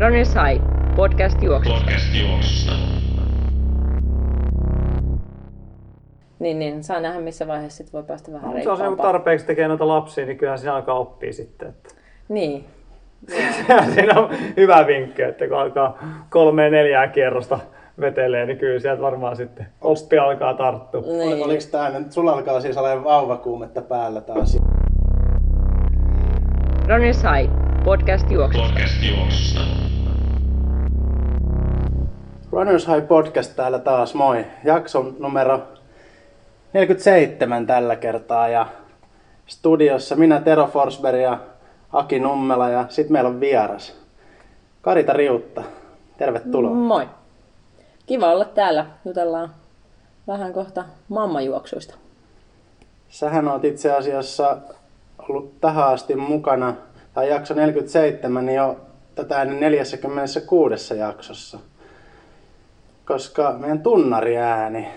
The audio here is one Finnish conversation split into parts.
Runners High, podcast juoksusta. Podcast juoksusta. Niin, niin. Saa nähdä, missä vaiheessa sit voi päästä vähän No, se on tarpeeksi tekee noita lapsia, niin kyllähän siinä alkaa oppia sitten. Että. Niin. Siinä on hyvä vinkki, että kun alkaa kolme neljää kierrosta vetelee, niin kyllä sieltä varmaan sitten oppi alkaa tarttua. Ol- niin. Oliko tää nyt, sulla alkaa siis olemaan vauvakuumetta päällä taas. Runners High, podcast juoksusta. Podcast juoksusta. Runners High Podcast täällä taas, moi. Jakson numero 47 tällä kertaa ja studiossa minä Tero Forsberg ja Aki Nummela ja sitten meillä on vieras Karita Riutta. Tervetuloa. Moi. Kiva olla täällä. Jutellaan vähän kohta mammajuoksuista. Sähän oot itse asiassa ollut tähän asti mukana, tai jakso 47, niin jo tätä ennen 46 jaksossa. Koska meidän tunnari ääni.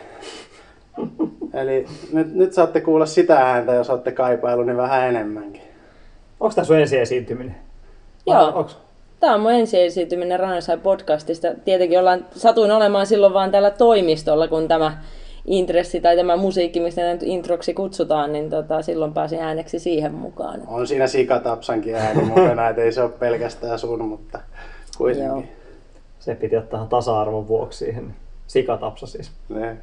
Eli nyt, nyt saatte kuulla sitä ääntä, jos olette kaipailu, niin vähän enemmänkin. Onko tämä sun ensi esiintyminen? Joo. Onks? Tämä on mun ensi esiintyminen Ranasai podcastista. Tietenkin ollaan, satuin olemaan silloin vaan täällä toimistolla, kun tämä intressi tai tämä musiikki, mistä nyt introksi kutsutaan, niin tota, silloin pääsin ääneksi siihen mukaan. On siinä sikatapsankin ääni mukana, et ei se ole pelkästään sun, mutta kuitenkin. Joo. Se piti ottaa tasa-arvon vuoksi siihen. Sikatapsa siis. Ne.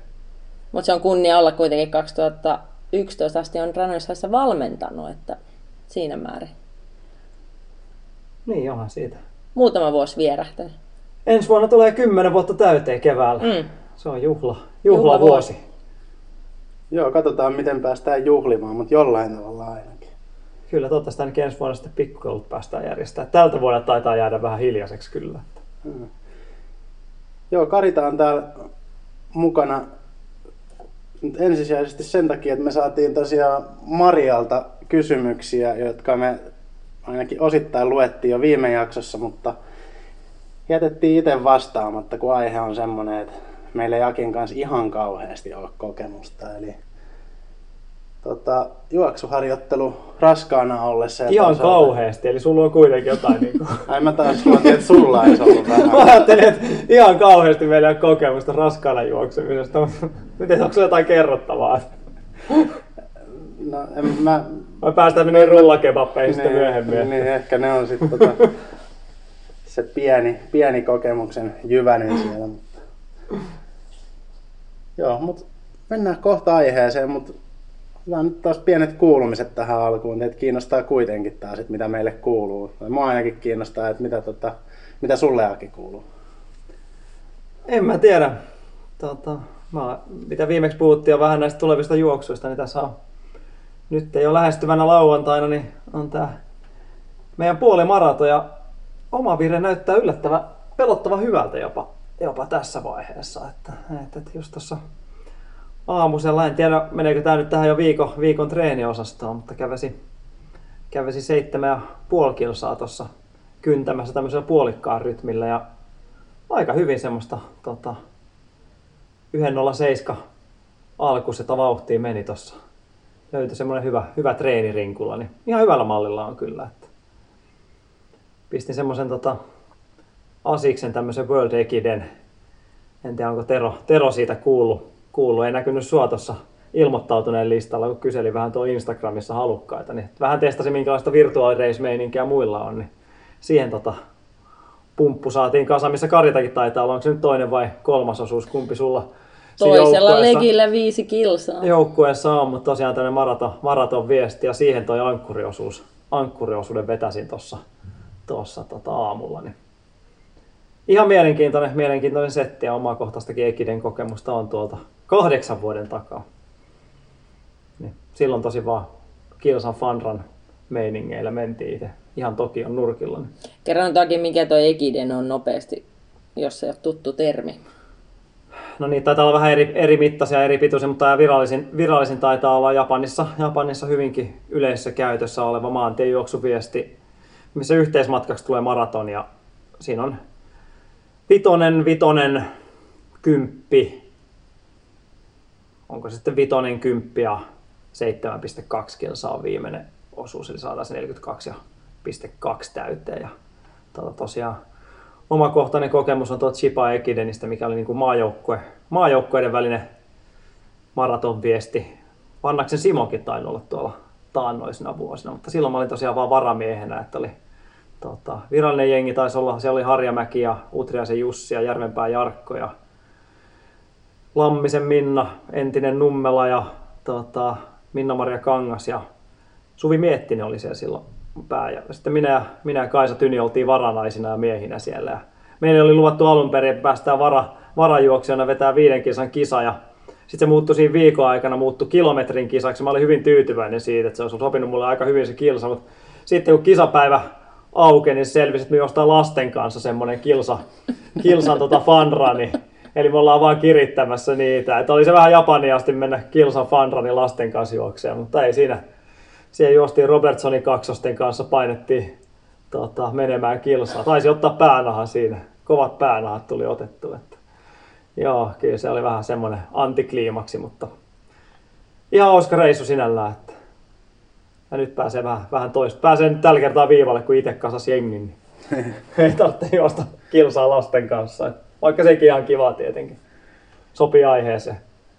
Mutta se on kunnia olla kuitenkin 2011 asti on Ranasaissa valmentanut, että siinä määrin. Niin, onhan siitä. Muutama vuosi vierähtänyt. Ensi vuonna tulee 10 vuotta täyteen keväällä. Mm. Se on juhla, Juhlavuosi. juhlavuosi. Joo, katsotaan miten päästään juhlimaan, mutta jollain tavalla ainakin. Kyllä, toivottavasti ainakin ensi vuonna sitten pikkukoulut päästään järjestämään. Tältä vuodelta taitaa jäädä vähän hiljaiseksi kyllä. Joo, Karita on täällä mukana nyt ensisijaisesti sen takia, että me saatiin tosiaan Marialta kysymyksiä, jotka me ainakin osittain luettiin jo viime jaksossa, mutta jätettiin itse vastaamatta, kun aihe on semmoinen, että meillä ei Akin kanssa ihan kauheasti ole kokemusta. Eli tota, juoksuharjoittelu raskaana ollessa. ja Ihan toisaalta- kauheasti, eli sulla on kuitenkin jotain niin kuin... Ai mä taas luotin, että sulla olisi ollut vähän. Mä ajattelin, että ihan kauheasti meillä ei ole kokemusta raskaana juoksemisesta. Miten, onko jotain kerrottavaa? No, en mä, Vai päästään mennä rullakebappeihin sitten myöhemmin. Niin, ehkä ne on sitten tota, se pieni, pieni kokemuksen jyvänen siellä. Mutta... Joo, mutta mennään kohta aiheeseen, mutta otetaan nyt taas pienet kuulumiset tähän alkuun. Teitä kiinnostaa kuitenkin taas, että mitä meille kuuluu. Mua ainakin kiinnostaa, että mitä, tota, mitä sulle Aki kuuluu. En mä tiedä. Tota, mä, mitä viimeksi puhuttiin jo vähän näistä tulevista juoksuista, niin tässä on nyt ei ole lähestyvänä lauantaina, niin on tää meidän puolimarato ja oma vire näyttää yllättävän pelottava hyvältä jopa, jopa tässä vaiheessa. Että, että just tuossa aamusella, en tiedä meneekö tämä nyt tähän jo viikon, viikon treeniosastoon, mutta kävesi, kävesi seitsemän ja puoli kilsaa tuossa kyntämässä tämmöisellä puolikkaan rytmillä ja aika hyvin semmoista tota, 1.07 alkuisesta vauhtia meni tossa. Löytyi semmoinen hyvä, hyvä treenirinkulla, niin ihan hyvällä mallilla on kyllä. Että pistin semmoisen tota, Asiksen tämmöisen World Ekiden. En tiedä onko Tero, Tero siitä kuullut, kuullut. Ei näkynyt sua tuossa ilmoittautuneen listalla, kun kyselin vähän tuo Instagramissa halukkaita. Niin vähän testasin minkälaista virtuaalireismeininkiä muilla on. Niin siihen tota, pumppu saatiin kasa, missä Karitakin taitaa olla. Onko se nyt toinen vai kolmas osuus? Kumpi sulla? Toisella legillä viisi kilsaa. joukkueessa on, mutta tosiaan tämmöinen maraton, maraton viesti ja siihen toi ankkuriosuus, ankkuriosuuden vetäsin tuossa tossa, tota aamulla. Niin. Ihan mielenkiintoinen, mielenkiintoinen setti ja omakohtaistakin Ekiden kokemusta on tuolta kahdeksan vuoden takaa. Niin. Silloin tosi vaan kilsan fanran meiningeillä mentiin itse ihan Tokion nurkilla. Kerron toki, mikä toi Ekiden on nopeasti, jos se ei ole tuttu termi. No niin, taitaa olla vähän eri, eri mittaisia, eri pituisia, mutta tämä virallisin, virallisin taitaa olla Japanissa, Japanissa hyvinkin yleisessä käytössä oleva maantiejuoksuviesti, missä yhteismatkaksi tulee maraton ja siinä on vitonen, vitonen, kymppi, onko sitten vitonen, kymppi ja 7,2 kilsaa on viimeinen osuus, eli saadaan se 42,2 täyteen. Ja tota, tosiaan omakohtainen kokemus on tuolta Chipa Ekidenistä, mikä oli niin kuin maajoukkue, maajoukkueiden välinen maratonviesti. Vannaksen Simonkin tainnut olla tuolla taannoisina vuosina, mutta silloin mä olin tosiaan vaan varamiehenä, että oli tota, virallinen jengi taisi olla, siellä oli Harjamäki ja Utriaisen Jussi ja Järvenpää Jarkko ja Lammisen Minna, entinen Nummela ja tota, Minna-Maria Kangas ja Suvi Miettinen oli siellä silloin pää. Ja sitten minä minä ja Kaisa Tyni oltiin varanaisina ja miehinä siellä. Ja meille oli luvattu alun perin, että päästään vara, varajuoksijana vetää viiden kisan kisa ja sitten se muuttui siinä viikon aikana, muuttui kilometrin kisaksi. Mä olin hyvin tyytyväinen siitä, että se olisi sopinut mulle aika hyvin se kilsa, mutta sitten kun kisapäivä aukeni, niin selvisi, että me lasten kanssa semmoinen kilsa, kilsan tota fanrani. Eli me ollaan vaan kirittämässä niitä. Että oli se vähän japaniasti mennä kilsan fanrani lasten kanssa juokseen, mutta ei siinä. Siellä juostiin Robertsonin kaksosten kanssa, painettiin tota, menemään kilsaa. Taisi ottaa päänahan siinä. Kovat päänahat tuli otettu. Että. Joo, kyllä se oli vähän semmoinen antikliimaksi, mutta ihan hauska reissu sinällään. Että. Ja nyt pääsee vähän, vähän toista. Pääsee nyt tällä kertaa viivalle, kun itse kasas jengin. Niin ei tarvitse juosta kilsaa lasten kanssa. Että vaikka sekin ihan kiva tietenkin. Sopii aiheeseen.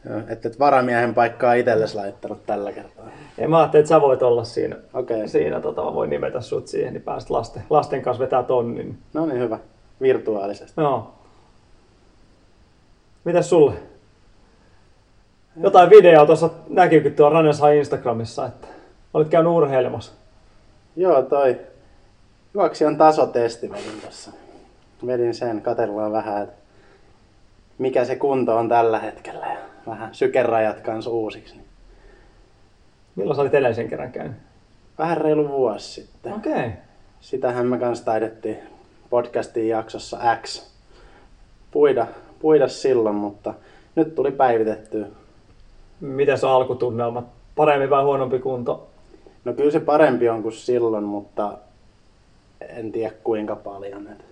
Joo, että et varamiehen paikkaa itsellesi laittanut tällä kertaa. Ja mä ajattelin, että sä voit olla siinä. Okei. Siinä tota, mä voin nimetä sut siihen, niin pääst lasten, lasten kanssa vetää tonnin. No niin, hyvä. Virtuaalisesti. Joo. Mitäs sulle? Jotain videoa tuossa näkyykin tuolla High Instagramissa, että olit käynyt urheilemassa. Joo, toi juoksijan tasotesti tossa. Vedin sen, katsellaan vähän, että mikä se kunto on tällä hetkellä ja vähän sykerajat kanssa uusiksi. Niin Milloin sä olit edellisen kerran käynyt? vähän reilu vuosi sitten. Okei. Okay. Sitähän me kanssa taidettiin podcastin jaksossa X puida, puida silloin, mutta nyt tuli päivitettyä. Mitäs on alkutunnelmat? Parempi vai huonompi kunto? No kyllä se parempi on kuin silloin, mutta en tiedä kuinka paljon. Et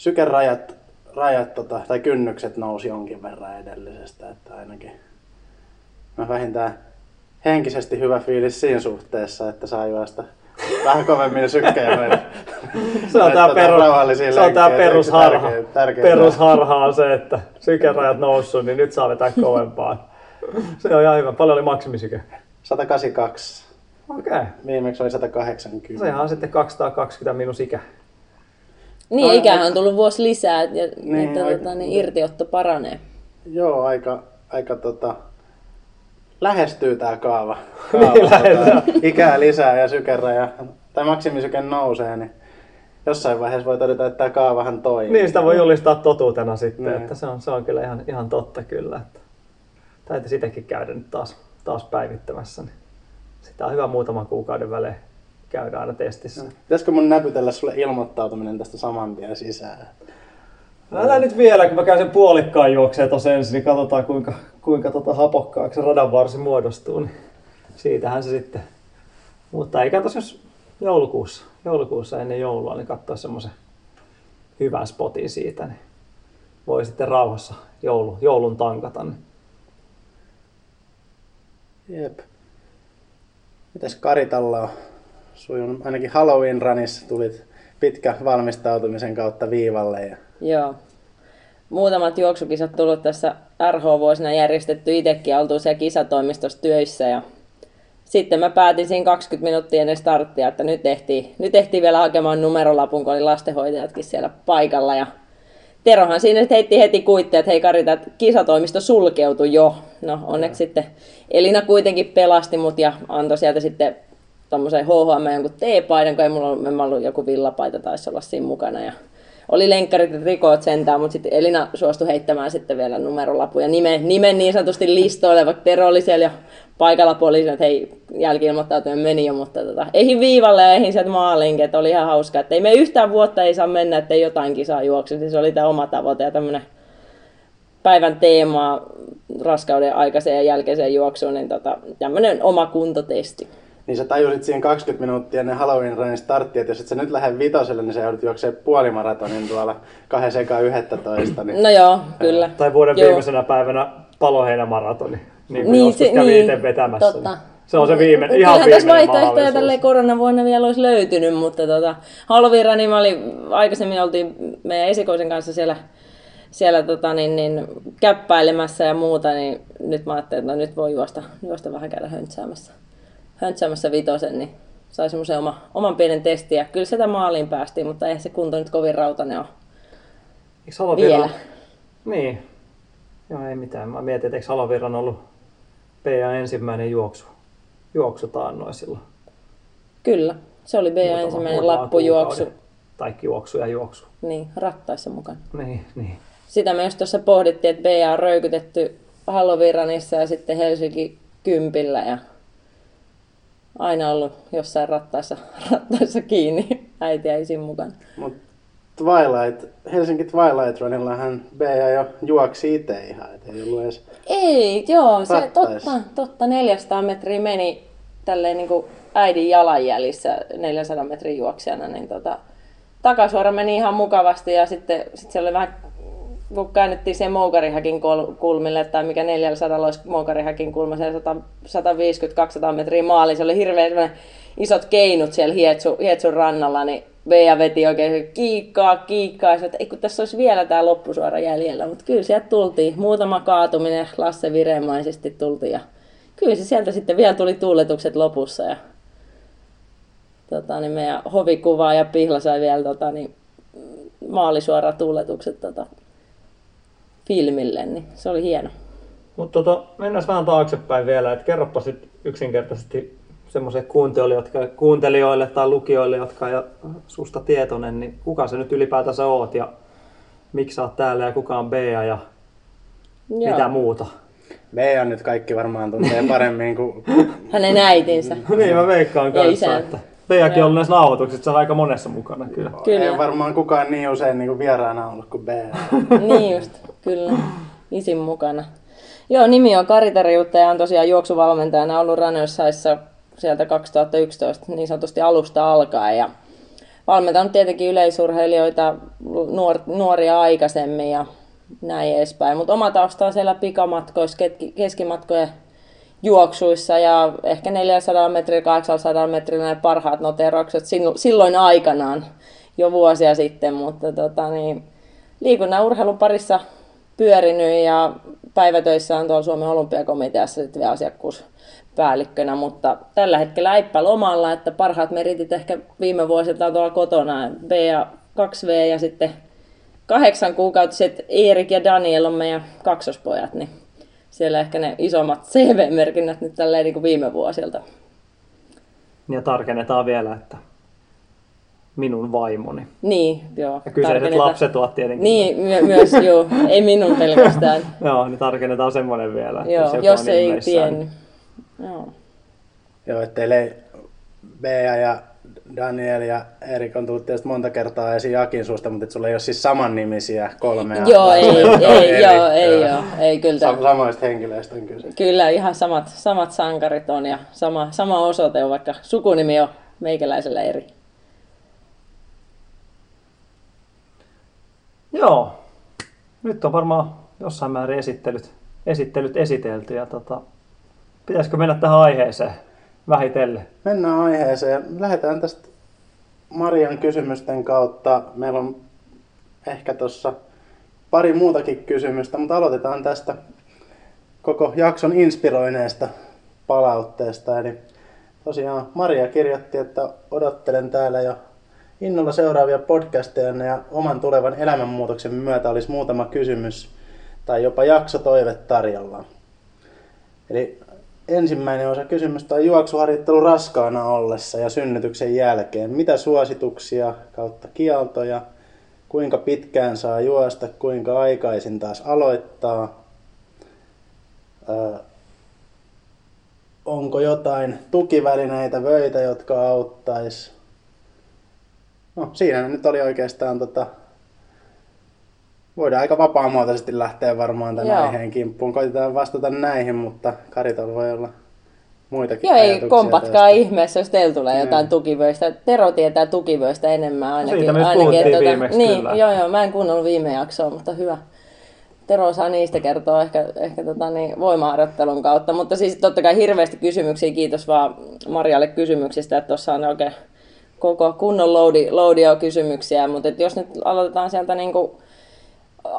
sykerajat rajat, tota, tai kynnykset nousi jonkin verran edellisestä, että ainakin no vähintään henkisesti hyvä fiilis siinä suhteessa, että saa juosta vähän kovemmin sykkejä. Se on tää, Tota, perus, se on tää perusharha. tärkeä- tärkeä- perusharha on se, että sykerajat noussut, niin nyt saa vetää kovempaa. Se on ihan hyvä. Paljon oli maksimisyke? 182. Okei. Okay. Viimeksi oli 180. Sehän on sitten 220 minus ikä. Niin, ikähän aika- on tullut vuosi lisää, ja Niin, niin, että aika- tota, niin irtiotto paranee. Joo, aika, aika tota, lähestyy tää kaava. Niin, kaava tota, ikää lisää ja sykeraja, tai maksimisyke nousee, niin jossain vaiheessa voi todeta, että tämä kaavahan toimii. Niin, sitä voi julistaa totuutena sitten, Niin. että se on, se on kyllä ihan, ihan totta kyllä. Että täytyy sitäkin käydä nyt taas, taas päivittämässä. Niin sitä on hyvä muutaman kuukauden välein käydä aina testissä. Pitäisikö mun näpytellä sulle ilmoittautuminen tästä saman tien sisään? Älä nyt vielä, kun mä käyn sen puolikkaan juokseen tuossa ensin, niin katsotaan kuinka, kuinka tota hapokkaaksi se radan varsi muodostuu. Niin siitähän se sitten. Mutta eikä tos jos joulukuussa, joulukuussa ennen joulua, niin katsoa semmoisen hyvän spotin siitä, niin voi sitten rauhassa joulu, joulun tankata. Niin. Jep. Mitäs Karitalla on sujunut? Ainakin Halloween runissa tulit pitkä valmistautumisen kautta viivalle. Ja... Joo. Muutamat juoksukisat tullut tässä RH-vuosina järjestetty itsekin, oltu siellä kisatoimistossa töissä ja sitten mä päätin siinä 20 minuuttia ennen starttia, että nyt ehtii, nyt ehtii vielä hakemaan numerolapun, kun oli lastenhoitajatkin siellä paikalla. Ja Terohan siinä sitten heitti heti kuitteet, että hei Karita, että kisatoimisto sulkeutui jo. No onneksi sitten Elina kuitenkin pelasti mut ja antoi sieltä sitten tuommoisen HHM jonkun T-paidan, kun ei mulla ollut, mä ollut joku villapaita taisi olla siinä mukana. Ja oli lenkkarit ja trikoot sentään, mutta sitten Elina suostui heittämään sitten vielä numerolapuja nimen, nimen niin sanotusti listoille, vaikka Tero oli siellä jo paikalla poliisina, että hei, jälki-ilmoittautuminen meni jo, mutta tota, eihin viivalle ja eihin sieltä maalinkin, että oli ihan hauska, että ei me yhtään vuotta ei saa mennä, että ei jotain kisaa juokse, se oli tämä oma tavoite ja tämmöinen päivän teema raskauden aikaiseen ja jälkeiseen juoksuun, niin tota, tämmöinen oma kuntotesti. Niin sä tajusit siinä 20 minuuttia ennen Halloween runin starttia, että jos et sä nyt lähde vitoselle, niin sä joudut juoksemaan puolimaratonin tuolla kahden sekaan 11. Niin... No joo, kyllä. Tai vuoden Joo. viimeisenä päivänä paloheinämaratoni, niin kuin Niin, joskus se- kävi niin, itse vetämässä. totta. niin Se on se viimeinen, ihan Kyllähän tässä viimeinen vaihtoehtoja mahdollisuus. tälle koronavuonna vielä olisi löytynyt, mutta tota, Halloween niin mä olin, aikaisemmin oltiin meidän esikoisen kanssa siellä, siellä tota, niin, niin, käppäilemässä ja muuta, niin nyt mä ajattelin, että no, nyt voi juosta, juosta vähän käydä höntsäämässä, höntsäämässä vitosen, niin sai semmoisen oma, oman pienen testin. Ja kyllä sitä maaliin päästiin, mutta ei se kunto nyt kovin rautainen ole Eikö Halovirran... vielä. Niin. Joo, ei mitään. Mä mietin, että eikö Halovirran ollut PA ensimmäinen juoksu, juoksu taannoin silloin. Kyllä, se oli Muutama- ensimmäinen lappujuoksu. Tai juoksu ja juoksu. Niin, rattaissa mukana. Niin, niin. Sitä me just tuossa pohdittiin, että BA on röykytetty Halloviranissa ja sitten Helsinki kympillä ja aina ollut jossain rattaissa, rattaissa kiinni. Äiti ja isin mukana. Mutta Twilight, Helsinki Twilight Runillahan Bea jo juoksi itse ihan, et ei ollut edes... Ei, joo, se totta, totta. 400 metriä meni tälleen niin kuin äidin jalanjäljissä 400 metrin juoksijana, niin tota, takasuora meni ihan mukavasti ja sitten sit se oli vähän, kun käännettiin siihen Moukarihäkin kulmille, tai mikä 400 olisi Moukarihäkin kulma, se 150-200 metriä maali, se oli hirveän isot keinut siellä Hietsu, Hietsun rannalla, niin Bea veti oikein kiikkaa, kiikkaa, että ei kun tässä olisi vielä tämä loppusuora jäljellä, mutta kyllä sieltä tultiin. Muutama kaatuminen Lasse viremaisesti tultiin ja kyllä se sieltä sitten vielä tuli tuuletukset lopussa ja tota, niin meidän hovikuva ja Pihla sai vielä tota, niin, maalisuora tuuletukset tota, filmille, niin se oli hieno. Mutta tota, mennään vähän taaksepäin vielä, että kerropa sit yksinkertaisesti semmoisille kuuntelijoille, jotka, kuuntelijoille tai lukijoille, jotka ei ole susta tietoinen, niin kuka sä nyt ylipäätänsä oot ja miksi sä oot täällä ja kuka on Bea ja Joo. mitä muuta. Bea nyt kaikki varmaan tuntee paremmin kuin... Hänen äitinsä. niin mä veikkaan Ja kanssa, isän. että Beakin on näissä nauhoituksissa, se on aika monessa mukana kyllä. Kyllä. Ei varmaan kukaan niin usein niin kuin vieraana ollut kuin Bea. niin just, kyllä. Isin mukana. Joo, nimi on Kari Terjutta ja on tosiaan juoksuvalmentajana ollut Runners Highissa sieltä 2011 niin sanotusti alusta alkaen. Ja valmentanut tietenkin yleisurheilijoita, nuor, nuoria aikaisemmin ja näin edespäin. Mutta oma tausta on siellä pikamatkoissa, keskimatkojen juoksuissa ja ehkä 400 metrillä, 800 metrillä ne parhaat noteraukset sinu- silloin aikanaan, jo vuosia sitten, mutta tota, niin, liikunnan urheilun parissa pyörinyt ja päivätöissä on tuolla Suomen olympiakomiteassa sitten vielä asiakkuuspäällikkönä, mutta tällä hetkellä äippä lomalla, että parhaat meritit ehkä viime vuosilta on tuolla kotona, B ja 2V ja sitten kahdeksan kuukautiset Erik ja Daniel on meidän kaksospojat, niin siellä ehkä ne isommat CV-merkinnät nyt tälleen niin kuin viime vuosilta. Ja tarkennetaan vielä, että minun vaimoni. Niin, joo. Ja kyseiset tarkennetaan- lapset ovat tietenkin. Niin, my- myös joo. Ei minun pelkästään. Joo, niin tarkennetaan semmoinen vielä. joo, jos on ei tiennyt. Joo. Joo, että teille ei Bea ja Daniel ja Erik on tullut tietysti monta kertaa esiin Jakin suusta, mutta et sulla ei ole siis samannimisiä kolmea. Joo, ei, ei, eri. joo, ei, joo, ei kyllä. Sam- samoista henkilöistä on kyse. Kyllä ihan samat, samat sankarit on ja sama, sama osoite on, vaikka sukunimi on meikäläisellä eri. Joo. Nyt on varmaan jossain määrin esittelyt, esittelyt esitelty ja tota, pitäisikö mennä tähän aiheeseen vähitellen? Mennään aiheeseen. Lähdetään tästä Marian kysymysten kautta. Meillä on ehkä tuossa pari muutakin kysymystä, mutta aloitetaan tästä koko jakson inspiroineesta palautteesta. Eli tosiaan Maria kirjoitti, että odottelen täällä jo innolla seuraavia podcasteja ja oman tulevan elämänmuutoksen myötä olisi muutama kysymys tai jopa jakso toive tarjolla. Eli ensimmäinen osa kysymystä on juoksuharjoittelu raskaana ollessa ja synnytyksen jälkeen. Mitä suosituksia kautta kieltoja, kuinka pitkään saa juosta, kuinka aikaisin taas aloittaa, Ö, onko jotain tukivälineitä, vöitä, jotka auttais. No siinä nyt oli oikeastaan tota, voidaan aika vapaamuotoisesti lähteä varmaan tämän Joo. aiheen kimppuun. Koitetaan vastata näihin, mutta Karitalla voi olla muitakin Joo, ei kompatkaa tästä. ihmeessä, jos teillä tulee jotain Niin. tukivöistä. Tero tietää tukivöistä enemmän ainakin. Siitä me ainakin että viimeksi niin, kyllä. Joo, joo, mä en kuunnellut viime jaksoa, mutta hyvä. Tero osaa niistä kertoa ehkä, ehkä tota niin, voimaharjoittelun kautta, mutta siis totta kai hirveästi kysymyksiä, kiitos vaan Marjalle kysymyksistä, että tuossa on oikein koko kunnon loadi, loadia kysymyksiä, mutta jos nyt aloitetaan sieltä niin kuin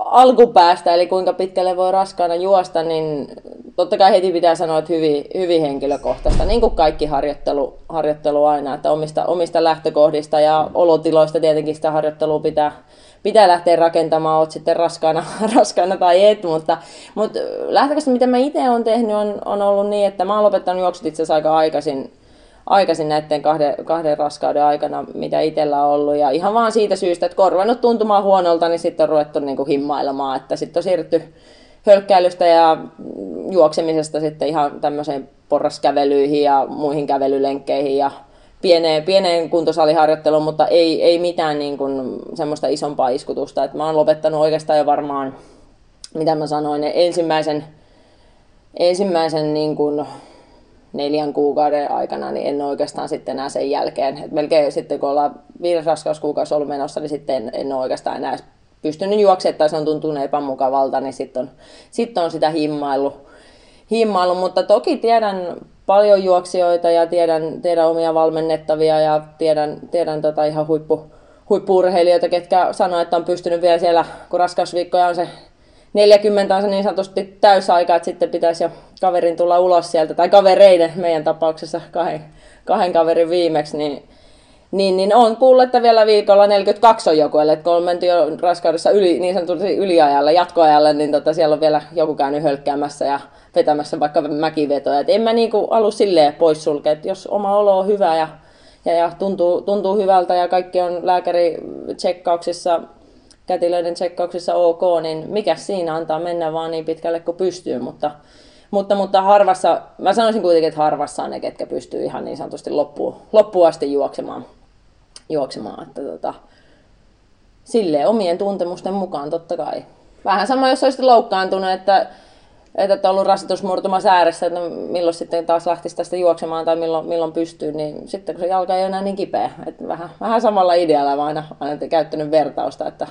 alkupäästä, eli kuinka pitkälle voi raskaana juosta, niin totta kai heti pitää sanoa, että hyvin, hyvin henkilökohtaista, niin kuin kaikki harjoittelu, harjoittelu aina, että omista, omista lähtökohdista ja olotiloista tietenkin sitä harjoittelua pitää, pitää lähteä rakentamaan, oot sitten raskaana, raskaana tai et, mutta, mutta lähtökohtaisesti mitä mä itse olen tehnyt on, on ollut niin, että mä oon lopettanut juoksut itse asiassa aika aikaisin, aikaisin näiden kahden, kahden raskauden aikana, mitä itsellä on ollut. Ja ihan vaan siitä syystä, että korvannut tuntumaan huonolta, niin sitten on ruvettu niin kuin himmailemaan. Että sitten on siirrytty hölkkäilystä ja juoksemisesta sitten ihan tämmöiseen porraskävelyihin ja muihin kävelylenkkeihin ja pieneen, pieneen kuntosaliharjoitteluun, mutta ei, ei mitään niin kuin semmoista isompaa iskutusta. Et mä oon lopettanut oikeastaan jo varmaan, mitä mä sanoin, ensimmäisen, ensimmäisen niin kuin neljän kuukauden aikana, niin en oikeastaan sitten enää sen jälkeen. Et melkein sitten kun ollaan viides raskauskuukausi ollut menossa, niin sitten en, en oikeastaan enää pystynyt juoksemaan tai se on tuntunut epämukavalta, niin sitten on, sitten on sitä himmailu, himmailu. Mutta toki tiedän paljon juoksijoita ja tiedän, tiedän omia valmennettavia ja tiedän, tiedän tota ihan huippu, huippuurheilijoita, ketkä sanoo, että on pystynyt vielä siellä, kun raskausviikkoja on se 40 on se niin sanotusti täysaika, että sitten pitäisi jo kaverin tulla ulos sieltä, tai kavereiden meidän tapauksessa kahden, kahden kaverin viimeksi, niin, niin, niin on kuullut, että vielä viikolla 42 on joku, eli kun on menty jo raskaudessa yli, niin sanotusti yliajalle, jatkoajalle, niin tota, siellä on vielä joku käynyt hölkkäämässä ja vetämässä vaikka mäkivetoja. Et en mä niinku alu silleen poissulkea, että jos oma olo on hyvä ja, ja, ja tuntuu, tuntuu hyvältä ja kaikki on lääkäri tsekkauksissa kätilöiden tsekkauksissa ok, niin mikä siinä antaa mennä vaan niin pitkälle kuin pystyy, mutta, mutta, mutta harvassa, mä sanoisin kuitenkin, että harvassa on ne, ketkä pystyy ihan niin sanotusti loppuun, loppuun asti juoksemaan, juoksemaan että tota, silleen omien tuntemusten mukaan totta kai. Vähän sama, jos olisit loukkaantunut, että että on ollut rasitusmurtumassa ääressä, että milloin sitten taas lähtisi tästä juoksemaan tai milloin, milloin pystyy, niin sitten kun se jalka ei ole enää niin kipeä. Että vähän, vähän samalla idealla mä aina, aina käyttänyt vertausta, että,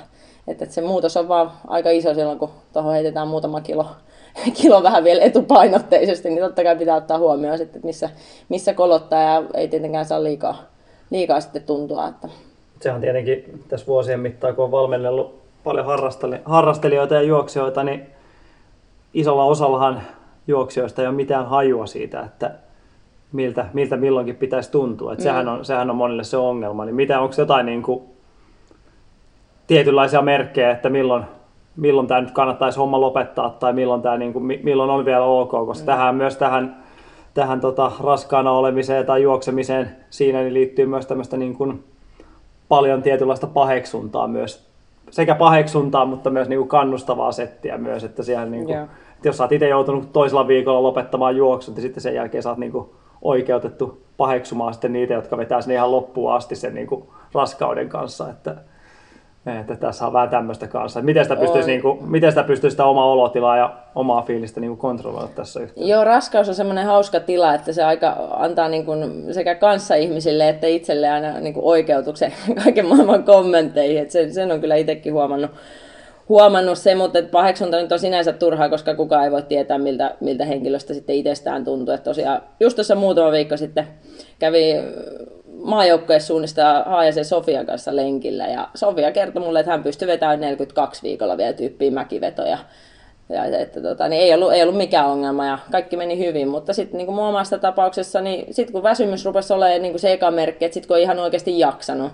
että, että se muutos on vaan aika iso silloin, kun tuohon heitetään muutama kilo, kilo vähän vielä etupainotteisesti, niin totta kai pitää ottaa huomioon sitten, että missä, missä kolottaa ja ei tietenkään saa liikaa, liikaa sitten tuntua. Että. Se on tietenkin tässä vuosien mittaan, kun on valmennellut paljon harrastelijoita ja juoksijoita, niin isolla osallahan juoksijoista ei ole mitään hajua siitä, että miltä, miltä milloinkin pitäisi tuntua. Että mm. sehän, on, sehän on monille se ongelma. Niin mitä, onko jotain niin kuin, tietynlaisia merkkejä, että milloin, milloin tämä nyt kannattaisi homma lopettaa tai milloin, tämä, niin kuin, milloin on vielä ok, koska mm. tähän myös tähän, tähän tota, raskaana olemiseen tai juoksemiseen siinä niin liittyy myös tämmöistä niin kuin, paljon tietynlaista paheksuntaa myös sekä paheksuntaa, mutta myös niin kuin kannustavaa settiä myös, että siellä niin kuin, että jos sä oot itse joutunut toisella viikolla lopettamaan juoksun, niin sitten sen jälkeen sä oot niin kuin oikeutettu paheksumaan sitten niitä, jotka vetää sinne ihan loppuun asti sen niin kuin raskauden kanssa, että että tässä on vähän tämmöistä kanssa. Miten sitä pystyisi, niin kuin, miten sitä, pystyisi sitä omaa olotilaa ja omaa fiilistä niin kuin kontrolloida tässä yhteydessä? Joo, raskaus on semmoinen hauska tila, että se aika antaa niin kuin sekä ihmisille että itselle aina niin kuin oikeutuksen kaiken maailman kommentteihin. Että sen, sen on kyllä itsekin huomannut, huomannut se, mutta että paheksunta nyt on sinänsä turhaa, koska kukaan ei voi tietää, miltä, miltä henkilöstä sitten itsestään tuntuu. Että tosiaan just tuossa muutama viikko sitten kävi maajoukkojen suunnistaa Haajasen Sofian kanssa lenkillä. Ja Sofia kertoi mulle, että hän pystyi vetämään 42 viikolla vielä tyyppiä mäkivetoja. Ja että tota, niin ei, ollut, ei ollut mikään ongelma ja kaikki meni hyvin, mutta sitten niin mun omasta tapauksessa, niin sitten kun väsymys rupesi olemaan niin se eka merkki, että sitten kun ihan oikeasti jaksanut,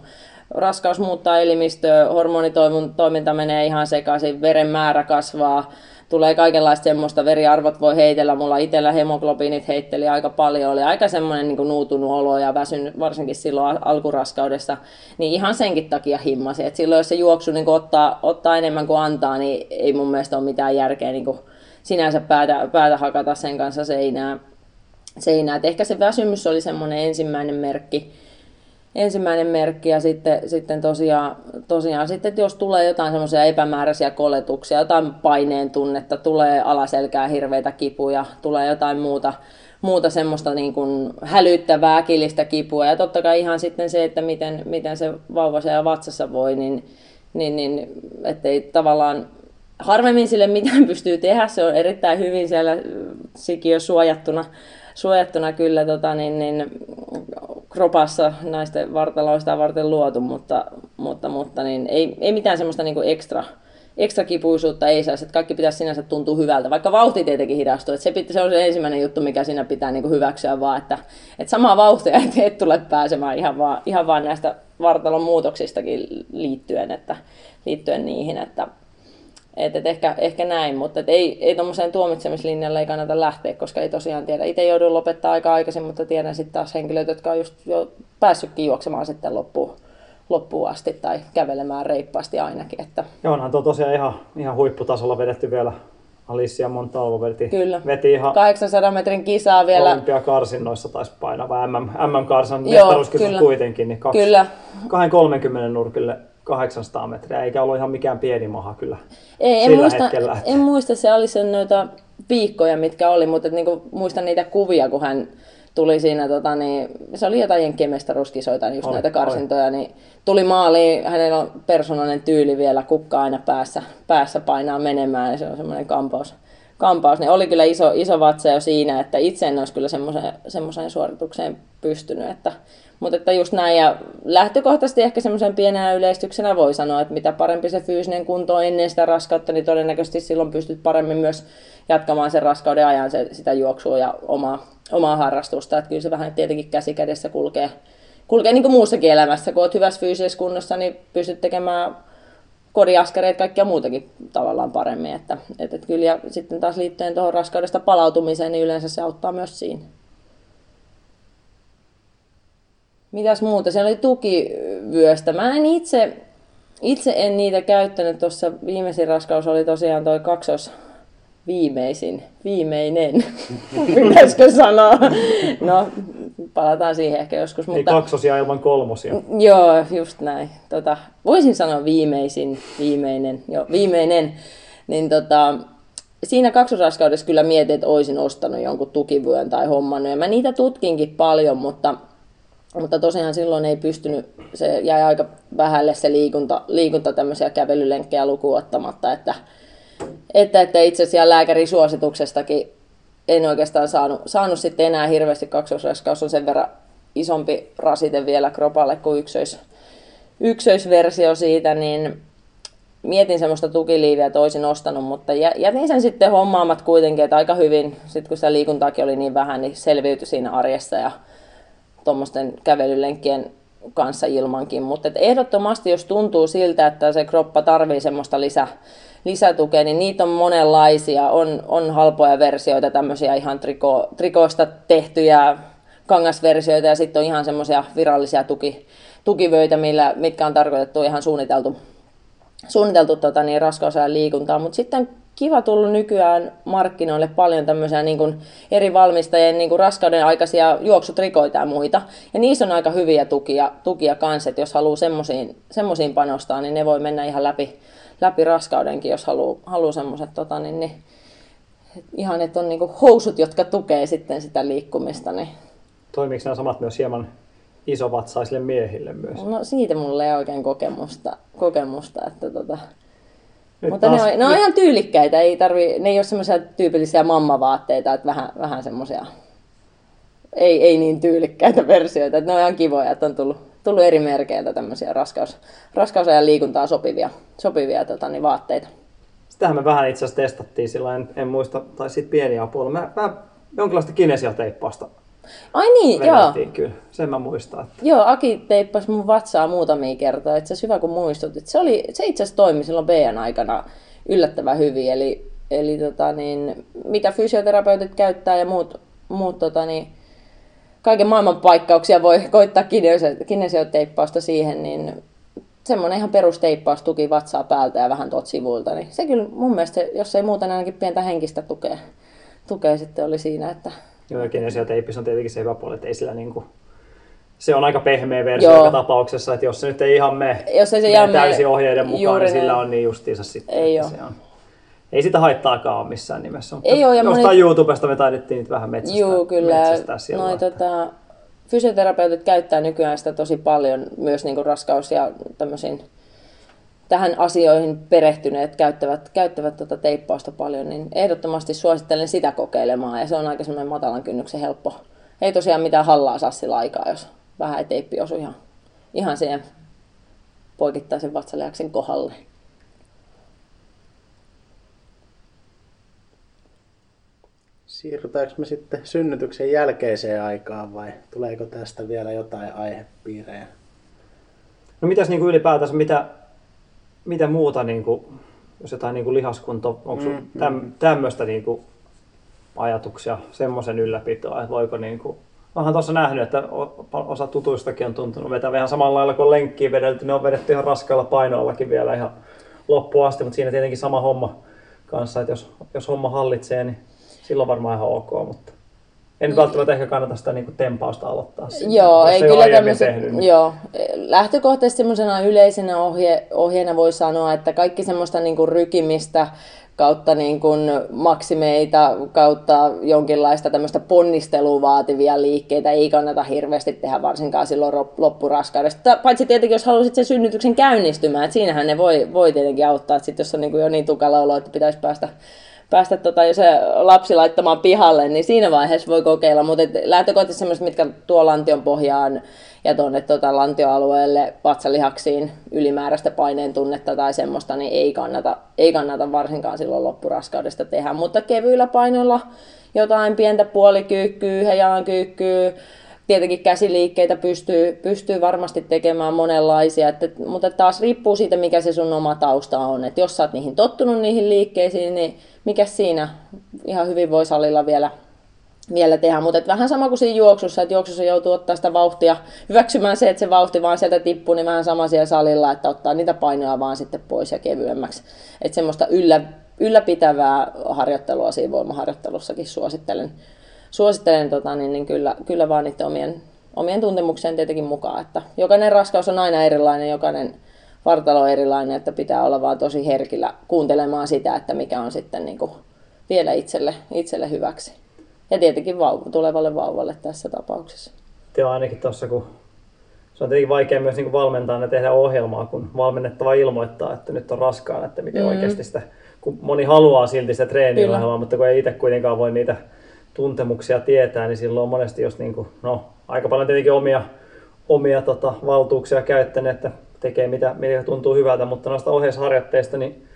raskaus muuttaa elimistöä, hormonitoiminta menee ihan sekaisin, veren määrä kasvaa, tulee kaikenlaista semmoista, veriarvot voi heitellä, mulla itsellä hemoglobiinit heitteli aika paljon, oli aika semmoinen niin nuutunut olo ja väsynyt varsinkin silloin alkuraskaudessa, niin ihan senkin takia himmasi, että silloin jos se juoksu niin ottaa, ottaa enemmän kuin antaa, niin ei mun mielestä ole mitään järkeä niin sinänsä päätä, päätä hakata sen kanssa seinää. seinää. Et ehkä se väsymys oli semmoinen ensimmäinen merkki, ensimmäinen merkki ja sitten, sitten tosiaan, tosiaan sitten, että jos tulee jotain semmoisia epämääräisiä koletuksia, jotain paineen tunnetta, tulee alaselkää hirveitä kipuja, tulee jotain muuta, muuta semmoista niin kuin hälyttävää äkillistä kipua. Ja totta kai ihan sitten se, että miten, miten se vauva siellä vatsassa voi, niin, niin, niin ettei tavallaan harvemmin sille mitään pystyy tehdä, se on erittäin hyvin siellä sikiö suojattuna, suojattuna kyllä tota, niin, niin, kropassa naisten vartaloista varten luotu, mutta, mutta, mutta niin ei, ei mitään semmoista niin kuin ekstra, ekstra kipuisuutta ei saisi, että kaikki pitäisi sinänsä tuntua hyvältä, vaikka vauhti tietenkin hidastuu. Että se, pitä, se on se ensimmäinen juttu, mikä siinä pitää niin kuin hyväksyä vaan, että, että samaa vauhtia et, et tule pääsemään ihan vaan, ihan vaan näistä vartalon muutoksistakin liittyen, että, liittyen niihin, että, et, et ehkä, ehkä näin, mutta et ei, ei tuommoiseen tuomitsemislinjalle ei kannata lähteä, koska ei tosiaan tiedä. Itse joudun lopettaa aika aikaisin, mutta tiedän sitten taas henkilöitä, jotka on just jo päässytkin juoksemaan sitten loppuun, loppuun asti tai kävelemään reippaasti ainakin. Että. Ja onhan tuo tosiaan ihan, ihan huipputasolla vedetty vielä. Alicia Montalvo veti, Kyllä. veti ihan 800 metrin kisaa vielä. olympiakarsinnoissa taisi painaa, vai MM, MM-karsan mestaruuskisat kuitenkin, niin kaksi, Kyllä. 230 nurkille 800 metriä, eikä ollut ihan mikään pieni maha kyllä. Ei, en muista, hetkellä, en muista se oli sen noita viikkoja, mitkä oli, mutta niinku, muistan niitä kuvia, kun hän tuli siinä, tota, niin, se oli jotain jenkkimestaruuskisoita, just Oli, näitä karsintoja, niin tuli maaliin, hänellä on persoonallinen tyyli vielä, kukka aina päässä, päässä painaa menemään, ja se on semmoinen kampaus. kampaus. Niin oli kyllä iso, iso vatsa jo siinä, että itse en olisi kyllä semmoiseen, semmoiseen suoritukseen pystynyt. Että, mutta että just näin, ja lähtökohtaisesti ehkä semmoisen pienenä yleistyksenä voi sanoa, että mitä parempi se fyysinen kunto on ennen sitä raskautta, niin todennäköisesti silloin pystyt paremmin myös jatkamaan sen raskauden ajan se, sitä juoksua ja omaa, omaa harrastusta. Että kyllä se vähän tietenkin käsi kädessä kulkee, kulkee niin kuin muussakin elämässä. Kun olet hyvässä fyysisessä kunnossa, niin pystyt tekemään kodiaskareita kaikkia muutakin tavallaan paremmin. Että, että, että kyllä ja sitten taas liittyen tuohon raskaudesta palautumiseen, niin yleensä se auttaa myös siinä. Mitäs muuta? Siellä oli tukivyöstä. Mä en itse, itse en niitä käyttänyt. Tuossa viimeisin raskaus oli tosiaan toi kaksos viimeisin, viimeinen, pitäisikö sanoa. No, palataan siihen ehkä joskus. Ei Mutta... kaksosia ilman kolmosia. Joo, just näin. Tota, voisin sanoa viimeisin, viimeinen, joo, viimeinen. Niin tota, siinä kaksosraskaudessa kyllä mietin, että olisin ostanut jonkun tukivyön tai hommannut. Ja mä niitä tutkinkin paljon, mutta, mutta tosiaan silloin ei pystynyt, se jäi aika vähälle se liikunta, liikunta tämmöisiä kävelylenkkejä lukuun ottamatta, että, että, että itse asiassa lääkärin suosituksestakin en oikeastaan saanut, saanut sitten enää hirveästi kaksosraskaus on sen verran isompi rasite vielä kropalle kuin ykkös, ykkösversio siitä, niin mietin semmoista tukiliiviä, että olisin ostanut, mutta jä- jätin sen sitten hommaamat kuitenkin, että aika hyvin, sit kun sitä liikuntaakin oli niin vähän, niin selviytyi siinä arjessa ja tuommoisten kävelylenkkien kanssa ilmankin. Mutta et ehdottomasti, jos tuntuu siltä, että se kroppa tarvii semmoista lisä, lisätukea, niin niitä on monenlaisia. On, on halpoja versioita, tämmöisiä ihan triko, trikoista tehtyjä kangasversioita ja sitten on ihan semmoisia virallisia tuki, tukivöitä, millä, mitkä on tarkoitettu ihan suunniteltu, suunniteltu tota, niin, raskausajan liikuntaa. Mutta sitten kiva tullut nykyään markkinoille paljon tämmöisiä niin kuin eri valmistajien niin kuin raskauden aikaisia juoksutrikoita ja muita. Ja niissä on aika hyviä tukia, tukia kanssa, että jos haluaa semmoisiin, semmoisiin panostaa, niin ne voi mennä ihan läpi, läpi raskaudenkin, jos haluaa, haluaa semmoiset tota, niin, niin, ihan, että on niin kuin housut, jotka tukee sitten sitä liikkumista. Niin. Toimiiko nämä samat myös hieman isovatsaisille miehille myös? No siitä mulla ei oikein kokemusta, kokemusta että tota, Nyt mutta taas- ne on, ne on ihan tyylikkäitä, ei tarvi, ne ei ole semmoisia tyypillisiä mammavaatteita, että vähän, vähän semmoisia ei, ei niin tyylikkäitä versioita, että ne on ihan kivoja, että on tullut, tullut eri merkeiltä tämmöisiä raskaus, raskausajan liikuntaan sopivia, sopivia tota, niin vaatteita. Sitähän me vähän itse asiassa testattiin sillä, en, en muista, tai siitä pieni apuilla. Mä, mä jonkinlaista kinesioteippausta Ai niin, joo. vedettiin kyllä. Sen mä muistan. Että Joo, Aki teippasi mun vatsaa muutamia kertoja. Itse asiassa hyvä, kun muistutit. Se, oli, se itse asiassa toimi silloin BN aikana yllättävän hyvin. Eli, eli tota niin, mitä fysioterapeutit käyttää ja muut, muut tota niin, kaiken maailman paikkauksia voi koittaa kinesio- kinesioteippausta siihen, niin semmoinen ihan perusteippaus tuki vatsaa päältä ja vähän tuot sivuilta. Niin se kyllä mun mielestä, jos ei muuten ainakin pientä henkistä tukea, tukea sitten oli siinä, että joo, ja kinesioteippis on tietenkin se hyvä puoli, että ei sillä niinku, se on aika pehmeä versio Joo. joka tapauksessa, että jos se nyt ei ihan mene, Jos ei se mene täysin ohjeiden mukaan, niin sillä on niin justiinsa sitten. Ei se on. Ei sitä haittaakaan ole missään nimessä. Mutta Ei oo, ja Jostain moni- YouTubesta me taidettiin niitä vähän metsästää, Joo, kyllä. metsästää siellä. Noi, että- tota, fysioterapeutit käyttää nykyään sitä tosi paljon, myös niin kuin raskaus- ja tämmöisiin tähän asioihin perehtyneet käyttävät, käyttävät tota teippausta paljon, niin ehdottomasti suosittelen sitä kokeilemaan ja se on aika semmoinen matalan kynnyksen helppo. Ei tosiaan mitään hallaa saa sillä aikaa, jos, vähän ei teippi osu ihan, ihan siihen poikittaisen vatsalihaksen kohdalle. Siirrytäänkö me sitten synnytyksen jälkeiseen aikaan vai tuleeko tästä vielä jotain aihepiirejä? No mitäs niin kuin ylipäätänsä, mitä, mitä muuta, niin kuin, jos jotain niin kuin lihaskunto, onko mm, täm, mm. tämmöistä niin kuin ajatuksia semmoisen ylläpitoa, että voiko niin kuin, Onhan tuossa nähnyt, että osa tutuistakin on tuntunut vetää ihan samalla lailla kuin lenkkiin vedelty. Ne on vedetty ihan raskaalla painoillakin vielä ihan loppuun asti, mutta siinä tietenkin sama homma kanssa, että jos, jos homma hallitsee, niin silloin varmaan ihan ok, mutta en nyt välttämättä ehkä kannata sitä niinku tempausta aloittaa. Sinne, joo, ei kyllä tämmöset, tehnyt, niin. joo. Lähtökohtaisesti semmoisena yleisenä ohje, ohjeena voi sanoa, että kaikki semmoista niinku rykimistä, kautta niin kuin maksimeita, kautta jonkinlaista tämmöistä ponnistelua vaativia liikkeitä ei kannata hirveästi tehdä varsinkaan silloin loppuraskaudesta. Paitsi tietenkin, jos haluaisit sen synnytyksen käynnistymään, että siinähän ne voi, voi tietenkin auttaa, että sit jos on niin kuin jo niin tukala olo, että pitäisi päästä päästä tota, jo se lapsi laittamaan pihalle, niin siinä vaiheessa voi kokeilla, mutta lähtökohtaisesti semmoiset, mitkä tuo lantion pohjaan ja tuonne tota, lantioalueelle vatsalihaksiin ylimääräistä paineen tunnetta tai semmoista, niin ei kannata, ei kannata varsinkaan silloin loppuraskaudesta tehdä, mutta kevyillä painoilla jotain pientä puolikyykkyä, hejaan kyykkyä, tietenkin käsiliikkeitä pystyy, pystyy varmasti tekemään monenlaisia, että, mutta taas riippuu siitä, mikä se sun oma tausta on. että jos sä oot niihin tottunut niihin liikkeisiin, niin mikä siinä ihan hyvin voi salilla vielä, vielä tehdä. Mutta vähän sama kuin siinä juoksussa, että juoksussa joutuu ottaa sitä vauhtia, hyväksymään se, että se vauhti vaan sieltä tippuu, niin vähän sama siellä salilla, että ottaa niitä painoja vaan sitten pois ja kevyemmäksi. Että semmoista yllä, ylläpitävää harjoittelua siinä voimaharjoittelussakin suosittelen, suosittelen tota, niin, niin kyllä, kyllä vaan niiden omien, omien tuntemuksien tietenkin mukaan. Että jokainen raskaus on aina erilainen, jokainen vartalo on erilainen, että pitää olla vaan tosi herkillä kuuntelemaan sitä, että mikä on sitten niin kuin vielä itselle, itselle hyväksi. Ja tietenkin vauva, tulevalle vauvalle tässä tapauksessa. Joo, ainakin tuossa, kun se on tietenkin vaikea myös niin valmentaa ja tehdä ohjelmaa, kun valmennettava ilmoittaa, että nyt on raskaan, että miten mm. oikeasti sitä, kun moni haluaa silti sitä treeniohjelmaa, mutta kun ei itse kuitenkaan voi niitä tuntemuksia tietää, niin silloin on monesti jos niin kuin, no, aika paljon tietenkin omia, omia tota, valtuuksia käyttäneet, että tekee mitä, mitä tuntuu hyvältä, mutta noista ohjeisharjoitteista, niin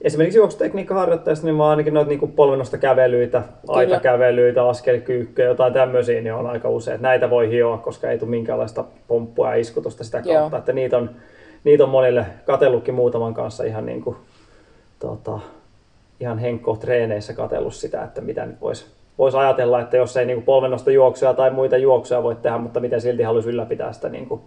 esimerkiksi juoksutekniikkaharjoitteista, niin mä ainakin noita niin polvennosta kävelyitä, Kyllä. aikakävelyitä, askelkyykkyjä, jotain tämmöisiä, niin on aika usein. Näitä voi hioa, koska ei tule minkäänlaista pomppua ja iskutusta sitä kautta. Joo. Että niitä on, niitä on monille katellutkin muutaman kanssa ihan niin kuin, tota, ihan henkko treeneissä katellut sitä, että mitä nyt voisi vois ajatella, että jos ei niin polvennosta juoksuja tai muita juoksuja voi tehdä, mutta miten silti haluaisi ylläpitää sitä niin kuin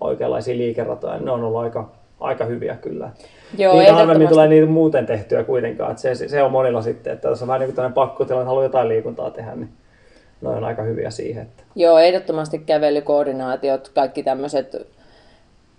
oikeanlaisia liikeratoja, ne on ollut aika, aika hyviä kyllä. Joo, niitä harvemmin tulee niitä muuten tehtyä kuitenkaan, että se, se on monilla sitten, että jos on vähän niin kuin pakkotila, että haluaa jotain liikuntaa tehdä, niin ne on aika hyviä siihen. Että. Joo, ehdottomasti kävelykoordinaatiot, kaikki tämmöiset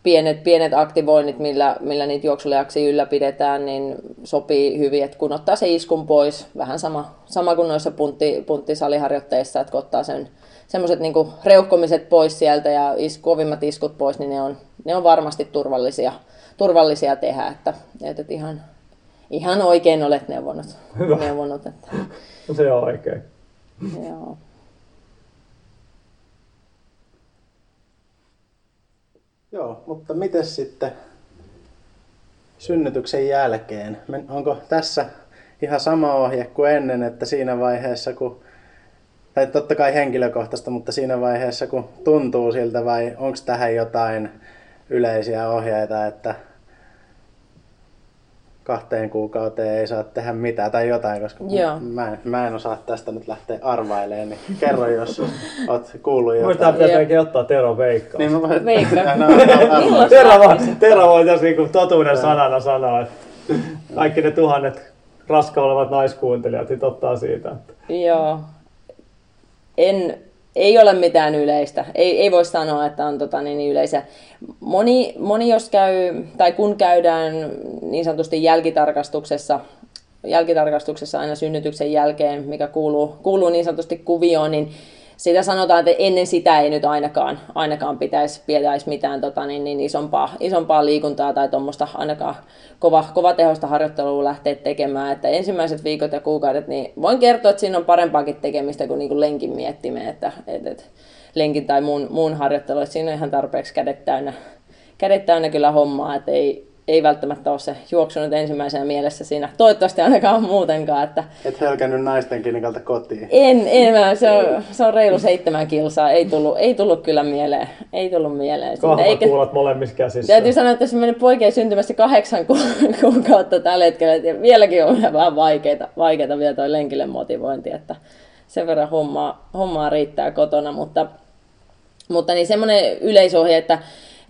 pienet, pienet aktivoinnit, millä, millä niitä juoksuleaksia ylläpidetään, niin sopii hyvin, että kun ottaa se iskun pois, vähän sama, sama kuin noissa puntti, punttisaliharjoitteissa, että kun ottaa sen semmoiset niin reuhkomiset pois sieltä ja is, kovimmat iskut pois, niin ne on, ne on varmasti turvallisia, turvallisia tehdä. Että, että ihan, ihan oikein olet neuvonut. Hyvä. neuvonut että... Se on oikein. Joo. Joo, mutta miten sitten synnytyksen jälkeen? Onko tässä ihan sama ohje kuin ennen, että siinä vaiheessa kun tai totta kai henkilökohtaista, mutta siinä vaiheessa kun tuntuu siltä vai onko tähän jotain yleisiä ohjeita, että kahteen kuukauteen ei saa tehdä mitään tai jotain, koska Joo. Mä, en, mä en osaa tästä nyt lähteä arvailemaan, niin kerro jos oot kuullut jotain. Muistaa pitäisi oikein ottaa Veikka. Niin mä voin... Veikka. no, no, Tero, Tero voitaisiin niinku totuuden sanana sanoa, että kaikki ne tuhannet raska olevat naiskuuntelijat sit ottaa siitä. Että... Joo, en, ei ole mitään yleistä. Ei, ei voi sanoa, että on tota, niin, niin yleisiä. Moni, moni, jos käy, tai kun käydään niin sanotusti jälkitarkastuksessa, jälkitarkastuksessa aina synnytyksen jälkeen, mikä kuuluu, kuuluu niin sanotusti kuvioon, niin sitä sanotaan, että ennen sitä ei nyt ainakaan, ainakaan pitäisi, pitäisi mitään tota, niin, niin isompaa, isompaa liikuntaa tai tuommoista ainakaan kova, kova tehosta harjoittelua lähteä tekemään. Että ensimmäiset viikot ja kuukaudet, niin voin kertoa, että siinä on parempaakin tekemistä kuin, niin kuin lenkin miettimään. Että, et, et, lenkin tai muun, muun harjoittelu, että siinä on ihan tarpeeksi kädet täynnä, kädet täynnä kyllä hommaa, että ei, ei välttämättä ole se juoksu nyt ensimmäisenä mielessä siinä. Toivottavasti ainakaan muutenkaan. Että Et hölkännyt naisten klinikalta kotiin. en, en mä, se, on, se on reilu seitsemän kilsaa. Ei tullut, ei tullut kyllä mieleen. Ei tullut mieleen. siitä. Kahva Eikä, kuulat molemmissa käsissä. täytyy sanoa, että on mennyt poikien syntymässä kahdeksan ku, kuukautta tällä hetkellä. Ja vieläkin on vähän vaikeita, vaikeita vielä toi lenkille motivointi. Että sen verran hommaa, hommaa riittää kotona. Mutta, mutta niin semmoinen yleisohje, että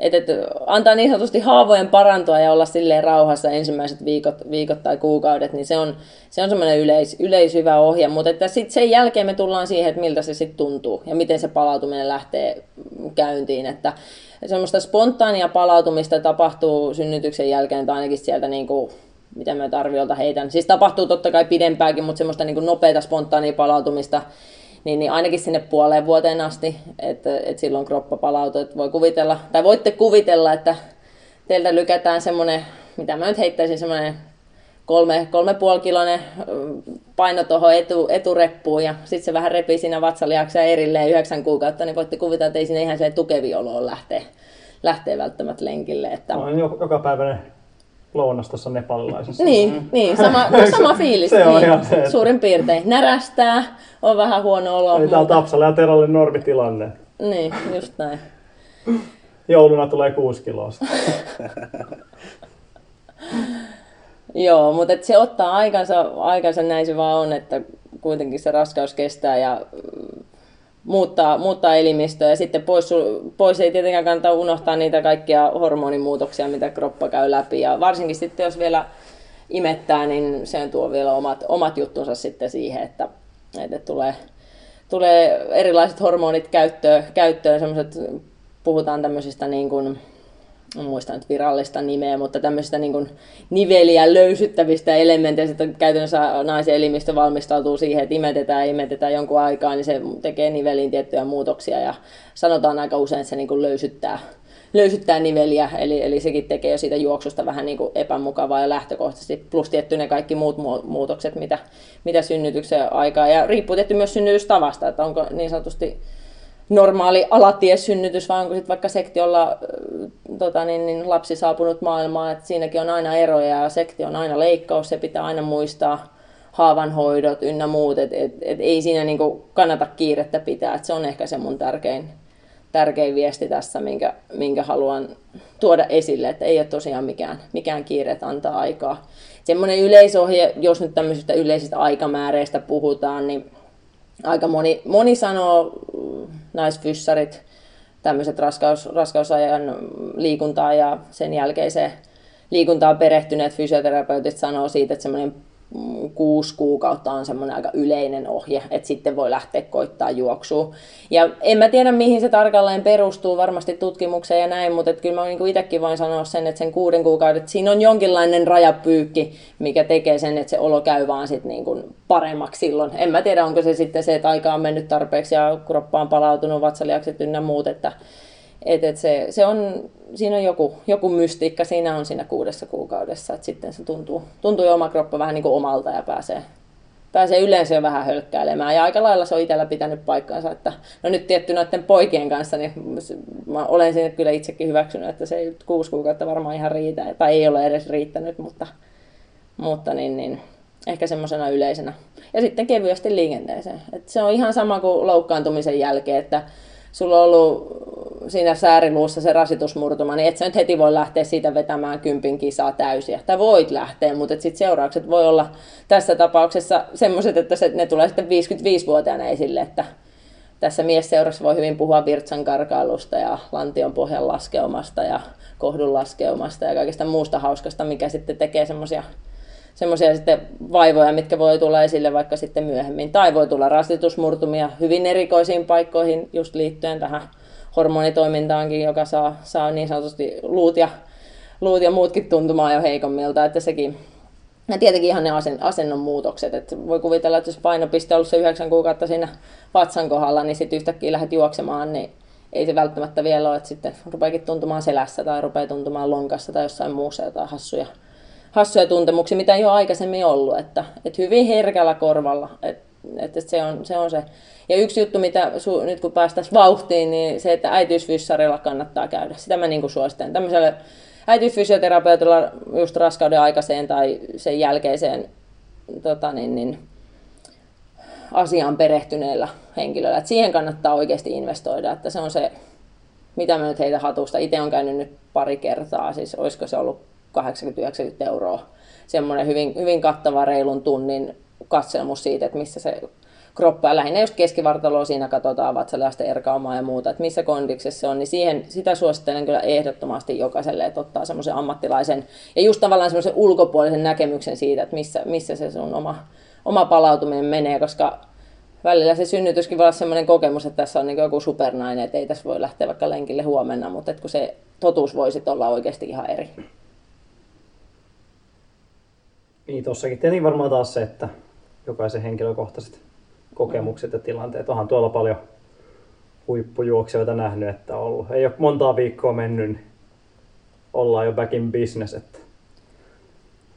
että, että antaa niin sanotusti haavojen parantua ja olla silleen rauhassa ensimmäiset viikot, viikot tai kuukaudet, niin se on, se on semmoinen yleis, yleishyvä ohje. Mutta että sitten sen jälkeen me tullaan siihen, että miltä se sitten tuntuu ja miten se palautuminen lähtee käyntiin. Että semmoista spontaania palautumista tapahtuu synnytyksen jälkeen tai ainakin sieltä niin kuin mitä mä arviolta heitän. Siis tapahtuu totta kai pidempääkin, mutta semmoista niin kuin spontaania palautumista niin, niin ainakin sinne puoleen vuoteen asti, että, että silloin kroppa palautuu. Että voi kuvitella, tai voitte kuvitella, että teiltä lykätään semmoinen, mitä mä nyt heittäisin, semmoinen kolme, kolme puoli kilonen paino tuohon etu, etureppuun ja sitten se vähän repii siinä vatsaliaksia erilleen yhdeksän kuukautta, niin voitte kuvitella, että ei sinne ihan se tukevi olo lähtee, lähtee välttämättä lenkille. Että... On joka päiväinen lounas tuossa nepalilaisessa. Niin, niin sama, no, sama fiilis. Se on niin, ihan se, että- Suurin piirtein. Närästää, on vähän huono olo. Eli tää on ja Teralle normitilanne. Niin, just näin. Jouluna tulee kuusi kiloa. Joo, mutta et se ottaa aikansa, aikansa, näin se vaan on, että kuitenkin se raskaus kestää ja mm, muuttaa, muuttaa elimistöä. Ja sitten pois, pois ei tietenkään kannata unohtaa niitä kaikkia hormonimuutoksia, mitä kroppa käy läpi. Ja varsinkin sitten jos vielä imettää, niin se tuo vielä omat, omat juttunsa sitten siihen, että, että tulee, tulee erilaiset hormonit käyttöön, käyttöön. Semmoiset, puhutaan tämmöisistä niin kuin, muista nyt virallista nimeä, mutta tämmöisistä niin kuin niveliä löysyttävistä elementeistä, että käytännössä naisen elimistö valmistautuu siihen, että imetetään imetetään jonkun aikaa, niin se tekee niveliin tiettyjä muutoksia ja sanotaan aika usein, että se niin kuin löysyttää, löysyttää niveliä, eli, eli sekin tekee jo siitä juoksusta vähän niin kuin epämukavaa ja lähtökohtaisesti, plus tietty ne kaikki muut mu- muutokset, mitä, mitä synnytyksen aikaa, ja riippuu tietty myös synnytystavasta, että onko niin sanotusti normaali alatiesynnytys, vai onko sitten vaikka sektiolla äh, tota, niin, niin lapsi saapunut maailmaan, että siinäkin on aina eroja ja sektio on aina leikkaus, se pitää aina muistaa haavanhoidot ynnä muut, että et, et ei siinä niinku kannata kiirettä pitää, että se on ehkä se mun tärkein, tärkein viesti tässä, minkä, minkä haluan tuoda esille, että ei ole tosiaan mikään, mikään kiire, että antaa aikaa. Semmoinen yleisohje, jos nyt tämmöisistä yleisistä aikamääreistä puhutaan, niin aika moni, moni sanoo, mm, naisfyssarit, tämmöiset raskaus, raskausajan liikuntaa ja sen jälkeiseen liikuntaan perehtyneet fysioterapeutit sanoo siitä, että semmoinen mm, kuusi kuukautta on semmoinen aika yleinen ohje, että sitten voi lähteä koittaa juoksua. Ja en mä tiedä, mihin se tarkalleen perustuu, varmasti tutkimukseen ja näin, mutta kyllä mä niin itsekin voin sanoa sen, että sen kuuden kuukauden, siinä on jonkinlainen rajapyykki, mikä tekee sen, että se olo käy vaan sit niin kuin paremmaksi silloin. En mä tiedä, onko se sitten se, että aika on mennyt tarpeeksi ja kroppa on palautunut, vatsaliakset ynnä muut, että et, et se, se on, siinä on joku, joku mystiikka, siinä on siinä kuudessa kuukaudessa, että sitten se tuntuu, tuntuu jo oma kroppa vähän niin kuin omalta ja pääsee, pääsee yleensä jo vähän hölkkäilemään. Ja aika lailla se on itsellä pitänyt paikkansa, että no nyt tietty noiden poikien kanssa, niin mä olen sinne kyllä itsekin hyväksynyt, että se ei kuusi kuukautta varmaan ihan riitä, tai ei ole edes riittänyt, mutta, mutta niin, niin, ehkä semmoisena yleisenä. Ja sitten kevyesti liikenteeseen. Et se on ihan sama kuin loukkaantumisen jälkeen, että sulla on ollut siinä sääriluussa se rasitusmurtuma, niin et sä nyt heti voi lähteä siitä vetämään kympin kisaa täysiä. Tai voit lähteä, mutta sitten seuraukset voi olla tässä tapauksessa semmoiset, että se, ne tulee sitten 55-vuotiaana esille, että tässä miesseurassa voi hyvin puhua virtsan karkailusta ja lantion pohjan laskeumasta ja kohdun laskeumasta ja kaikesta muusta hauskasta, mikä sitten tekee semmoisia semmoisia sitten vaivoja, mitkä voi tulla esille vaikka sitten myöhemmin. Tai voi tulla rasitusmurtumia hyvin erikoisiin paikkoihin just liittyen tähän hormonitoimintaankin, joka saa, saa niin sanotusti luut ja, luut ja muutkin tuntumaan jo heikommilta, että sekin ja tietenkin ihan ne asen, asennon muutokset. että voi kuvitella, että jos painopiste on ollut se yhdeksän kuukautta siinä vatsan kohdalla, niin sitten yhtäkkiä lähdet juoksemaan, niin ei se välttämättä vielä ole, että sitten rupeakin tuntumaan selässä tai rupeaa tuntumaan lonkassa tai jossain muussa jotain hassuja, hassuja tuntemuksia, mitä ei ole aikaisemmin ollut. Että, että hyvin herkällä korvalla. Että että se, on, se on se. Ja yksi juttu, mitä su, nyt kun päästäisiin vauhtiin, niin se, että äitiysfyssarilla kannattaa käydä. Sitä mä niin suosittelen. Tämmöiselle äitiysfysioterapeutilla just raskauden aikaiseen tai sen jälkeiseen tota niin, niin, asiaan perehtyneellä henkilöllä. Et siihen kannattaa oikeasti investoida, että se on se, mitä mä nyt heitä hatusta. Itse on käynyt nyt pari kertaa, siis olisiko se ollut 80-90 euroa. Semmoinen hyvin, hyvin kattava reilun tunnin katselmus siitä, että missä se kroppa ja lähinnä just keskivartaloa siinä katsotaan vatsaliasten erkaumaa ja muuta, että missä kondiksessa se on, niin siihen, sitä suosittelen kyllä ehdottomasti jokaiselle, että ottaa semmoisen ammattilaisen ja just tavallaan semmoisen ulkopuolisen näkemyksen siitä, että missä, missä se sun oma, oma palautuminen menee, koska välillä se synnytyskin voi olla semmoinen kokemus, että tässä on niin joku supernainen, että ei tässä voi lähteä vaikka lenkille huomenna, mutta että kun se totuus voisi olla oikeasti ihan eri. Niin, tossakin tietenkin varmaan taas se, että jokaisen henkilökohtaiset kokemukset ja tilanteet. Onhan tuolla paljon huippujuoksijoita nähnyt, että on ollut. Ei ole montaa viikkoa mennyt, niin ollaan jo back in business. Että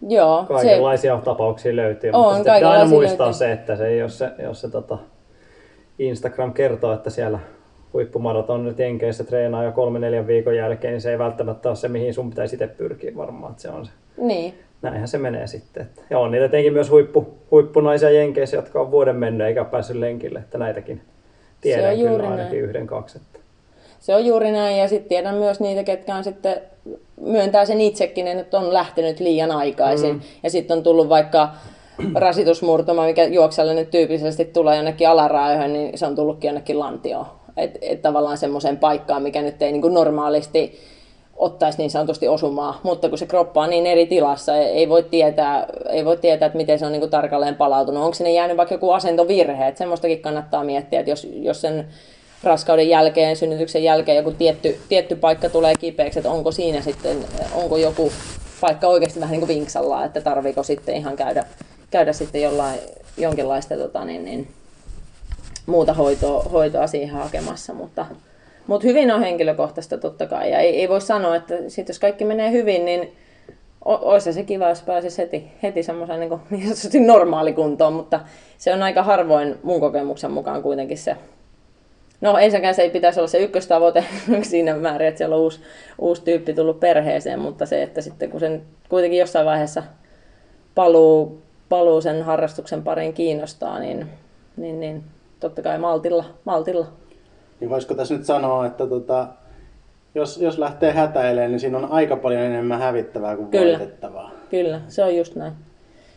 Joo, kaikenlaisia se... tapauksia löytyy, on, mutta pitää aina muistaa löytyy. se, että se, jos se, jos se tota, Instagram kertoo, että siellä huippumaratonit Jenkeissä treenaa jo kolme neljän viikon jälkeen, niin se ei välttämättä ole se, mihin sun pitäisi itse pyrkiä varmaan, että se on se. Niin näinhän se menee sitten. Että, ja on niitä tietenkin myös huippu, huippunaisia jenkeissä, jotka on vuoden mennyt eikä päässyt lenkille, että näitäkin tiedän kyllä ainakin näin. yhden, kaksi. Että. Se on juuri näin ja sitten tiedän myös niitä, ketkä on sitten myöntää sen itsekin, että on lähtenyt liian aikaisin mm. ja sitten on tullut vaikka rasitusmurtuma, mikä juoksajalle nyt tyypillisesti tulee jonnekin alaraajoihin, niin se on tullutkin jonnekin lantioon. Että et tavallaan semmoiseen paikkaan, mikä nyt ei niin normaalisti ottaisi niin sanotusti osumaa, mutta kun se kroppa on niin eri tilassa, ei voi tietää, ei voi tietää että miten se on niin kuin tarkalleen palautunut. Onko sinne jäänyt vaikka joku asentovirhe, että semmoistakin kannattaa miettiä, että jos, jos sen raskauden jälkeen, synnytyksen jälkeen joku tietty, tietty paikka tulee kipeäksi, että onko siinä sitten, onko joku paikka oikeasti vähän niin kuin vinksalla, että tarviiko sitten ihan käydä, käydä sitten jollain, jonkinlaista tota, niin, niin, muuta hoitoa, hoitoa siihen hakemassa, mutta, mutta hyvin on henkilökohtaista totta kai. Ja ei, ei voi sanoa, että sit jos kaikki menee hyvin, niin olisi se kiva, jos pääsisi heti, heti semmoisen niin, niin normaalikuntoon, mutta se on aika harvoin mun kokemuksen mukaan kuitenkin se. No ensinnäkään se ei pitäisi olla se ykköstavoite siinä määrin, että siellä on uusi, uusi tyyppi tullut perheeseen, mutta se, että sitten kun sen kuitenkin jossain vaiheessa paluu, paluu sen harrastuksen pariin kiinnostaa, niin, niin, niin totta kai maltilla, maltilla. Niin voisiko tässä nyt sanoa, että tota, jos, jos lähtee hätäilemään, niin siinä on aika paljon enemmän hävittävää kuin Kyllä. voitettavaa. Kyllä, se on just näin.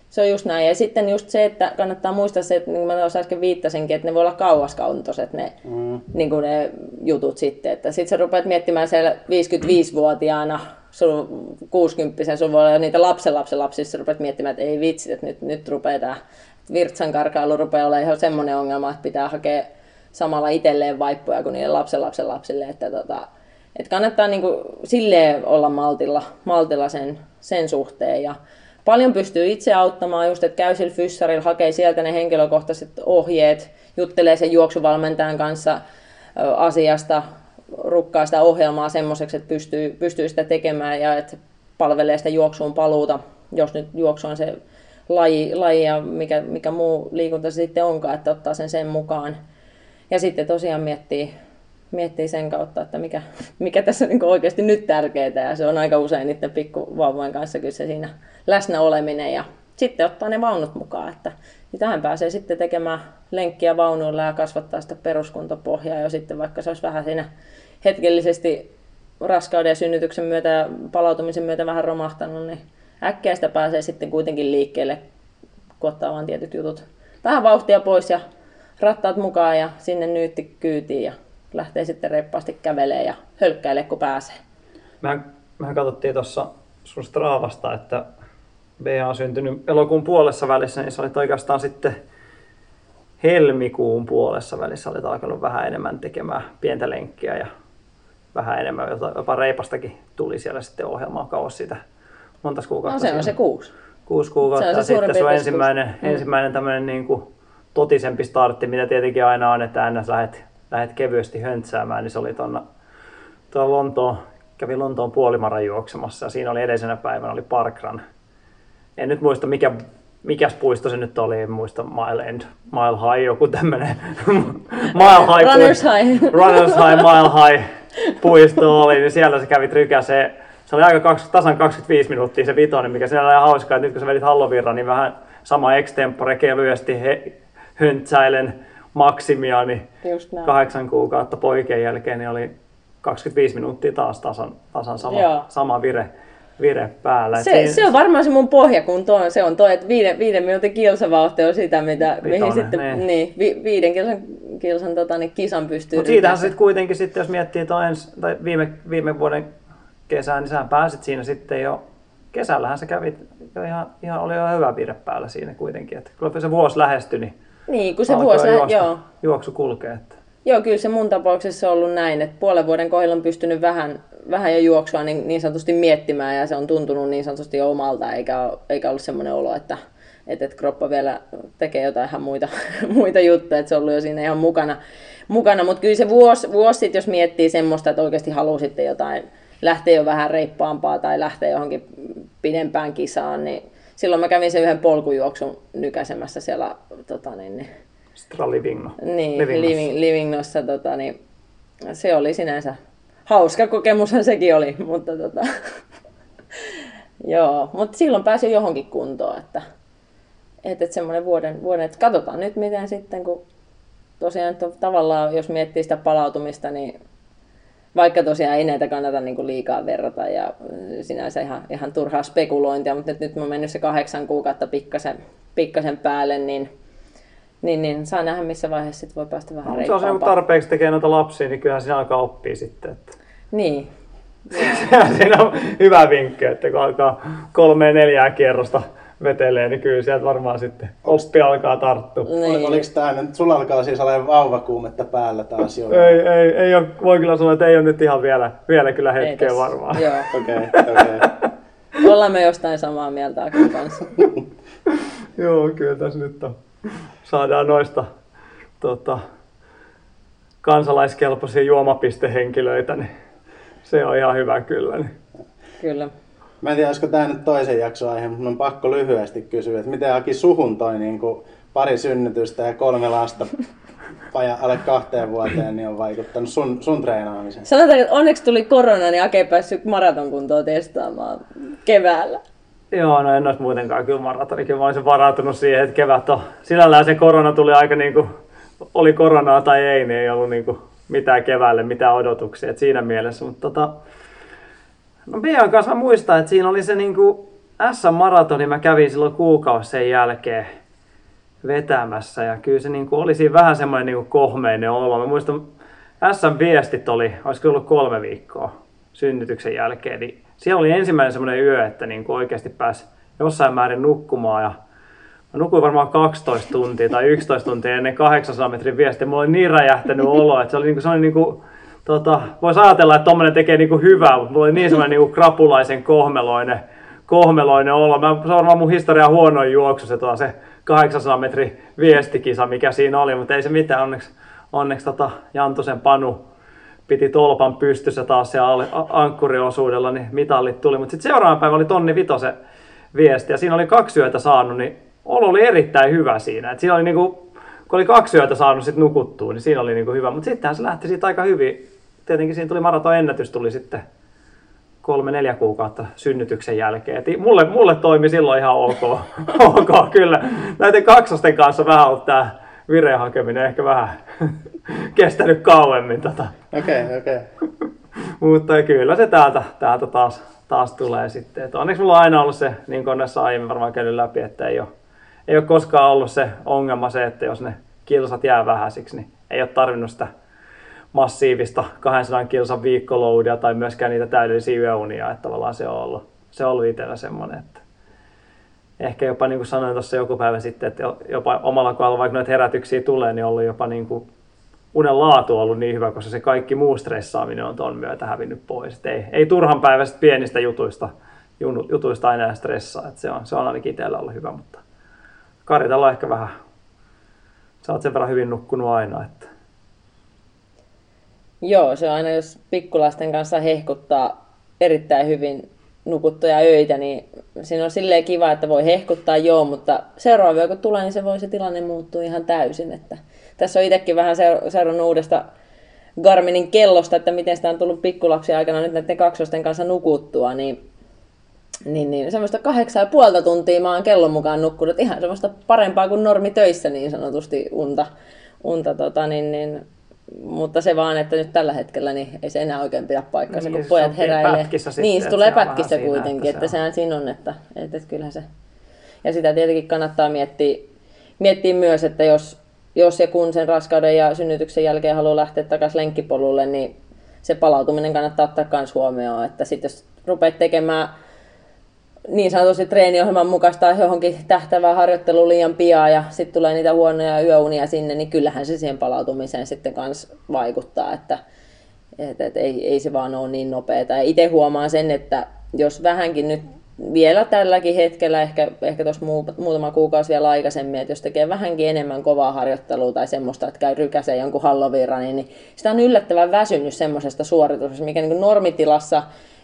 Se on just näin. Ja sitten just se, että kannattaa muistaa se, että niin kuin mä tuossa äsken viittasinkin, että ne voi olla kauaskantoiset ne, mm. niin kuin ne jutut sitten. Että sitten sä rupeat miettimään siellä 55-vuotiaana, sun 60 sun voi olla niitä lapsen lapsen lapsissa, rupeat miettimään, että ei vitsi, että nyt, nyt rupeaa tämä virtsan karkailu rupeaa olemaan ihan semmoinen ongelma, että pitää hakea samalla itselleen vaippoja kuin niille lapsen lapsen lapsille, että tota, et kannattaa niinku silleen olla maltilla, maltilla sen, sen suhteen ja paljon pystyy itse auttamaan just, että käy sillä fyssarilla, hakee sieltä ne henkilökohtaiset ohjeet, juttelee sen juoksuvalmentajan kanssa asiasta, rukkaa sitä ohjelmaa semmoiseksi, että pystyy, pystyy sitä tekemään ja että palvelee sitä juoksuun paluuta, jos nyt juoksu on se laji, laji ja mikä, mikä muu liikunta se sitten onkaan, että ottaa sen sen mukaan. Ja sitten tosiaan miettii, miettii sen kautta, että mikä, mikä tässä on niin oikeasti nyt tärkeää. Ja se on aika usein niiden pikkuvauvojen kanssa kyllä se siinä läsnä oleminen. Ja sitten ottaa ne vaunut mukaan. Että niin tähän pääsee sitten tekemään lenkkiä vaunuilla ja kasvattaa sitä peruskuntopohjaa. Ja sitten vaikka se olisi vähän siinä hetkellisesti raskauden ja synnytyksen myötä ja palautumisen myötä vähän romahtanut, niin äkkiä sitä pääsee sitten kuitenkin liikkeelle, kun ottaa vaan tietyt jutut vähän vauhtia pois ja rattaat mukaan ja sinne nyytti kyytiin ja lähtee sitten reippaasti kävelee ja hölkkäilee kun pääsee. Mehän, mehän katsottiin tuossa sun Stravasta, että Bea on syntynyt elokuun puolessa välissä, niin sä olit oikeastaan sitten helmikuun puolessa välissä olit alkanut vähän enemmän tekemään pientä lenkkiä ja vähän enemmän, jopa reipastakin tuli siellä sitten ohjelmaa kauas siitä monta kuukautta. No se on se kuusi. Kuusi kuukautta se on se ja sitten sun ensimmäinen, mm. ensimmäinen tämmöinen niin kuin totisempi startti, mitä tietenkin aina on, että ns. lähet, lähet kevyesti höntsäämään, niin se oli tuonna, tuo Lontoon, kävi Lontoon puolimaran juoksemassa ja siinä oli edellisenä päivänä oli Parkran. En nyt muista mikä mikäs puisto se nyt oli, en muista, Mile End, Mile High, joku tämmönen, Mile High, Runners High. Runners High, Mile High puisto oli, niin siellä se kävi trykä se, se oli aika kaksi, tasan 25 minuuttia se vitonen, mikä siellä oli hauskaa, että nyt kun sä vedit Hallovirran, niin vähän sama extempore kevyesti he, höntsäilen maksimia, niin kahdeksan kuukautta poikien jälkeen niin oli 25 minuuttia taas tasan, tasan sama, Joo. sama vire, vire päällä. Se, siinä- se on varmaan se mun pohjakunto on, se on toi, että viiden, viiden minuutin kilsavauhti on sitä, mitä, mihin Vitonen, sitten niin. niin, vi, viiden kilsan, kilsan tota, niin kisan pystyy Mutta siitähän sitten kuitenkin, sitten, jos miettii tuon ens, tai viime, viime vuoden kesään, niin sä pääsit siinä sitten jo, kesällähän sä kävit jo ihan, ihan oli jo hyvä vire päällä siinä kuitenkin. Että kyllä se vuosi lähestyi, niin Niin, kun se vuosi, juosta, joo, juoksu kulkee. Että. Joo, kyllä se mun tapauksessa on ollut näin, että puolen vuoden kohdalla on pystynyt vähän, vähän jo juoksua niin, niin sanotusti miettimään ja se on tuntunut niin sanotusti omalta, eikä, eikä ollut semmoinen olo, että, että, että kroppa vielä tekee jotain ihan muita, muita juttuja, että se on ollut jo siinä ihan mukana. mukana. Mutta kyllä se vuosi, vuosi sitten, jos miettii semmoista, että oikeasti haluaa sitten jotain, lähteä jo vähän reippaampaa tai lähteä johonkin pidempään kisaan, niin silloin mä kävin sen yhden polkujuoksun nykäsemässä siellä tota, niin, niin, Stra Livigno. niin, Livignossa. Living, Livingnossa, tota, niin, se oli sinänsä hauska kokemushan sekin oli, mutta tota, joo, mutta silloin pääsi johonkin kuntoon, että, että, että semmoinen vuoden, vuoden, että katsotaan nyt miten sitten, kun tosiaan tavallaan, jos miettii sitä palautumista, niin vaikka tosiaan ei näitä kannata niin kuin liikaa verrata ja sinänsä ihan, ihan turhaa spekulointia, mutta nyt, nyt mä mennyt se kahdeksan kuukautta pikkasen, pikkasen päälle, niin, niin, niin saa nähdä missä vaiheessa sit voi päästä vähän No, se on se, kun reippaampaan. tarpeeksi tekee noita lapsia, niin kyllähän siinä alkaa oppia sitten. Että. Niin, siinä on hyvä vinkki, että kun alkaa kolme neljää kierrosta vetelee, niin kyllä sieltä varmaan sitten oppi alkaa tarttua. Niin. Oliko tää nyt, sulla alkaa siis olemaan vauvakuumetta päällä taas jo? Ei, ei, ei ole, voi kyllä sanoa, että ei ole nyt ihan vielä, vielä kyllä hetkeä varmaan. Joo, Okei, okei. ollaan me jostain samaa mieltä kanssa. Joo, kyllä tässä nyt on. Saadaan noista tota, kansalaiskelpoisia juomapistehenkilöitä, niin se on ihan hyvä kyllä. Niin. Kyllä. Mä en tiedä, olisiko tämä nyt toisen jakson aihe, mutta mun on pakko lyhyesti kysyä, että miten Aki suhun toi niin kuin pari synnytystä ja kolme lasta vaja alle kahteen vuoteen niin on vaikuttanut sun, sun treenaamiseen? Sanotaan, että onneksi tuli korona, niin Ake ei päässyt maratonkuntoa testaamaan keväällä. Joo, no en olisi muutenkaan kyllä maratonikin. Mä olisin varautunut siihen, että kevät on... Sinällään se korona tuli aika niin kuin, oli koronaa tai ei, niin ei ollut niin kuin mitään keväälle, mitään odotuksia. Et siinä mielessä, mutta tota, no Bian kanssa mä muistan, että siinä oli se niin kuin S-maratoni, mä kävin silloin kuukausi sen jälkeen vetämässä ja kyllä se niin kuin oli siinä vähän semmoinen niin kohmeinen olo. Mä muistan, S-viestit oli, olisiko ollut kolme viikkoa synnytyksen jälkeen, niin siellä oli ensimmäinen semmoinen yö, että niin kuin oikeasti pääsi jossain määrin nukkumaan ja Mä nukuin varmaan 12 tuntia tai 11 tuntia ennen 800 metrin viestiä. Mulla oli niin räjähtänyt olo, että se oli niinku sellainen niinku, tota, voisi ajatella, että tommonen tekee niinku hyvää, mutta mulla oli niin semmoinen niinku krapulaisen kohmeloinen, kohmeloinen olo. Mä, se on varmaan mun historian huonoin juoksu se, tota, se 800 metrin viestikisa, mikä siinä oli, mutta ei se mitään. Onneksi, onneksi tota, Jantusen Panu piti tolpan pystyssä taas siellä ankkuriosuudella, niin mitallit tuli. Mutta sitten seuraava päivä oli tonni vitosen viesti ja siinä oli kaksi yötä saanut, niin olo oli erittäin hyvä siinä. Et siinä oli niinku, kun oli kaksi yötä saanut sit nukuttua, niin siinä oli niinku hyvä. Mutta sittenhän se lähti siitä aika hyvin. Tietenkin siinä tuli maraton ennätys tuli sitten kolme, neljä kuukautta synnytyksen jälkeen. Et mulle, mulle toimi silloin ihan ok, ok kyllä. Näiden kaksosten kanssa vähän ollut tää vireen hakeminen ehkä vähän kestänyt kauemmin. Tota. Okei, okei. Mutta kyllä se täältä, täältä taas, taas tulee sitten. Et onneksi mulla on aina ollut se, niin kuin näissä aiemmin varmaan käynyt läpi, että ei ole, ei ole koskaan ollut se ongelma se, että jos ne kilsat jää vähäisiksi, niin ei ole tarvinnut sitä massiivista 200 kilsan viikkoloudia tai myöskään niitä täydellisiä yöunia, että tavallaan se on ollut, se on ollut itsellä semmoinen, että ehkä jopa niin kuin sanoin tuossa joku päivä sitten, että jopa omalla kohdalla, vaikka noita herätyksiä tulee, niin on ollut jopa niin kuin unen laatu on ollut niin hyvä, koska se kaikki muu stressaaminen on tuon myötä hävinnyt pois. Et ei, ei turhan päivästä pienistä jutuista, jutuista enää stressaa. Et se, on, se on ainakin itsellä ollut hyvä, mutta Karitalla ehkä vähän, sä oot sen verran hyvin nukkunut aina, että Joo, se on aina, jos pikkulasten kanssa hehkuttaa erittäin hyvin nukuttuja öitä, niin siinä on silleen kiva, että voi hehkuttaa joo, mutta seuraava kun tulee, niin se voi se tilanne muuttua ihan täysin. Että tässä on itsekin vähän seurannut uudesta Garminin kellosta, että miten sitä on tullut pikkulapsia aikana nyt näiden kaksosten kanssa nukuttua, niin, niin, niin semmoista kahdeksan ja puolta tuntia mä oon kellon mukaan nukkunut, ihan semmoista parempaa kuin normi töissä niin sanotusti unta, unta tota, niin, niin, mutta se vaan, että nyt tällä hetkellä niin ei se enää oikein pidä paikkansa, niin, kun pojat heräilee. Niin, se tulee pätkissä kuitenkin, siinä, että, että se sehän siinä on, että, että, että kyllähän se... Ja sitä tietenkin kannattaa miettiä, miettiä myös, että jos, jos ja kun sen raskauden ja synnytyksen jälkeen haluaa lähteä takaisin lenkkipolulle, niin se palautuminen kannattaa ottaa myös huomioon, että sitten jos rupeat tekemään niin sanotusti treeniohjelman mukaista johonkin tähtävää harjoittelua liian pian ja sitten tulee niitä huonoja yöunia sinne, niin kyllähän se siihen palautumiseen sitten kans vaikuttaa, että et, et, ei, ei se vaan ole niin nopeeta. Ja itse huomaan sen, että jos vähänkin nyt vielä tälläkin hetkellä, ehkä, ehkä tuossa muutama kuukausi vielä aikaisemmin, että jos tekee vähänkin enemmän kovaa harjoittelua tai semmoista, että käy rykäseen jonkun halloviiran, niin, niin sitä on yllättävän väsynyt semmoisesta suorituksesta, mikä niin normitilassa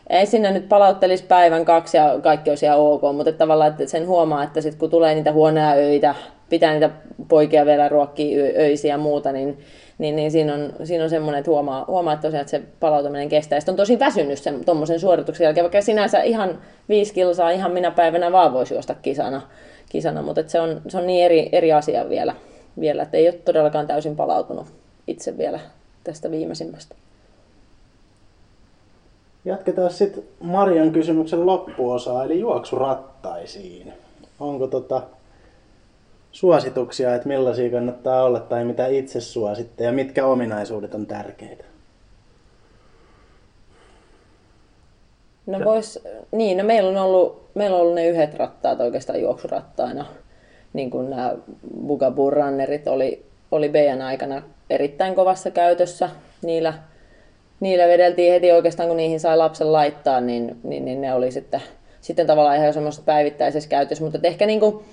ei sinne nyt palauttelisi päivän kaksi ja kaikki olisi ihan ok, mutta että tavallaan että sen huomaa, että sit kun tulee niitä huonoja öitä, pitää niitä poikia vielä ruokkia öisiä ja muuta, niin, niin, niin siinä, on, siinä on semmoinen, että huomaa, huomaa tosiaan, että se palautuminen kestää. Sitten on tosi väsynyt sen tuommoisen suorituksen jälkeen, vaikka sinänsä ihan viisi kilsaa ihan minä päivänä vaan voisi juosta kisana, kisana mutta että se, on, se on niin eri, eri asia vielä, vielä, että ei ole todellakaan täysin palautunut itse vielä tästä viimeisimmästä. Jatketaan sitten Marian kysymyksen loppuosaa, eli juoksurattaisiin. Onko tota suosituksia, että millaisia kannattaa olla tai mitä itse suositte ja mitkä ominaisuudet on tärkeitä? No vois, niin, no meillä on ollut, meillä on ollut ne yhdet rattaat oikeastaan juoksurattaina. Niin kuin nämä Bugaboo Runnerit oli, oli BN aikana erittäin kovassa käytössä. Niillä niillä vedeltiin heti oikeastaan, kun niihin sai lapsen laittaa, niin, niin, niin ne oli sitten, sitten tavallaan ihan semmoista päivittäisessä käytössä. Mutta ehkä niin kuin,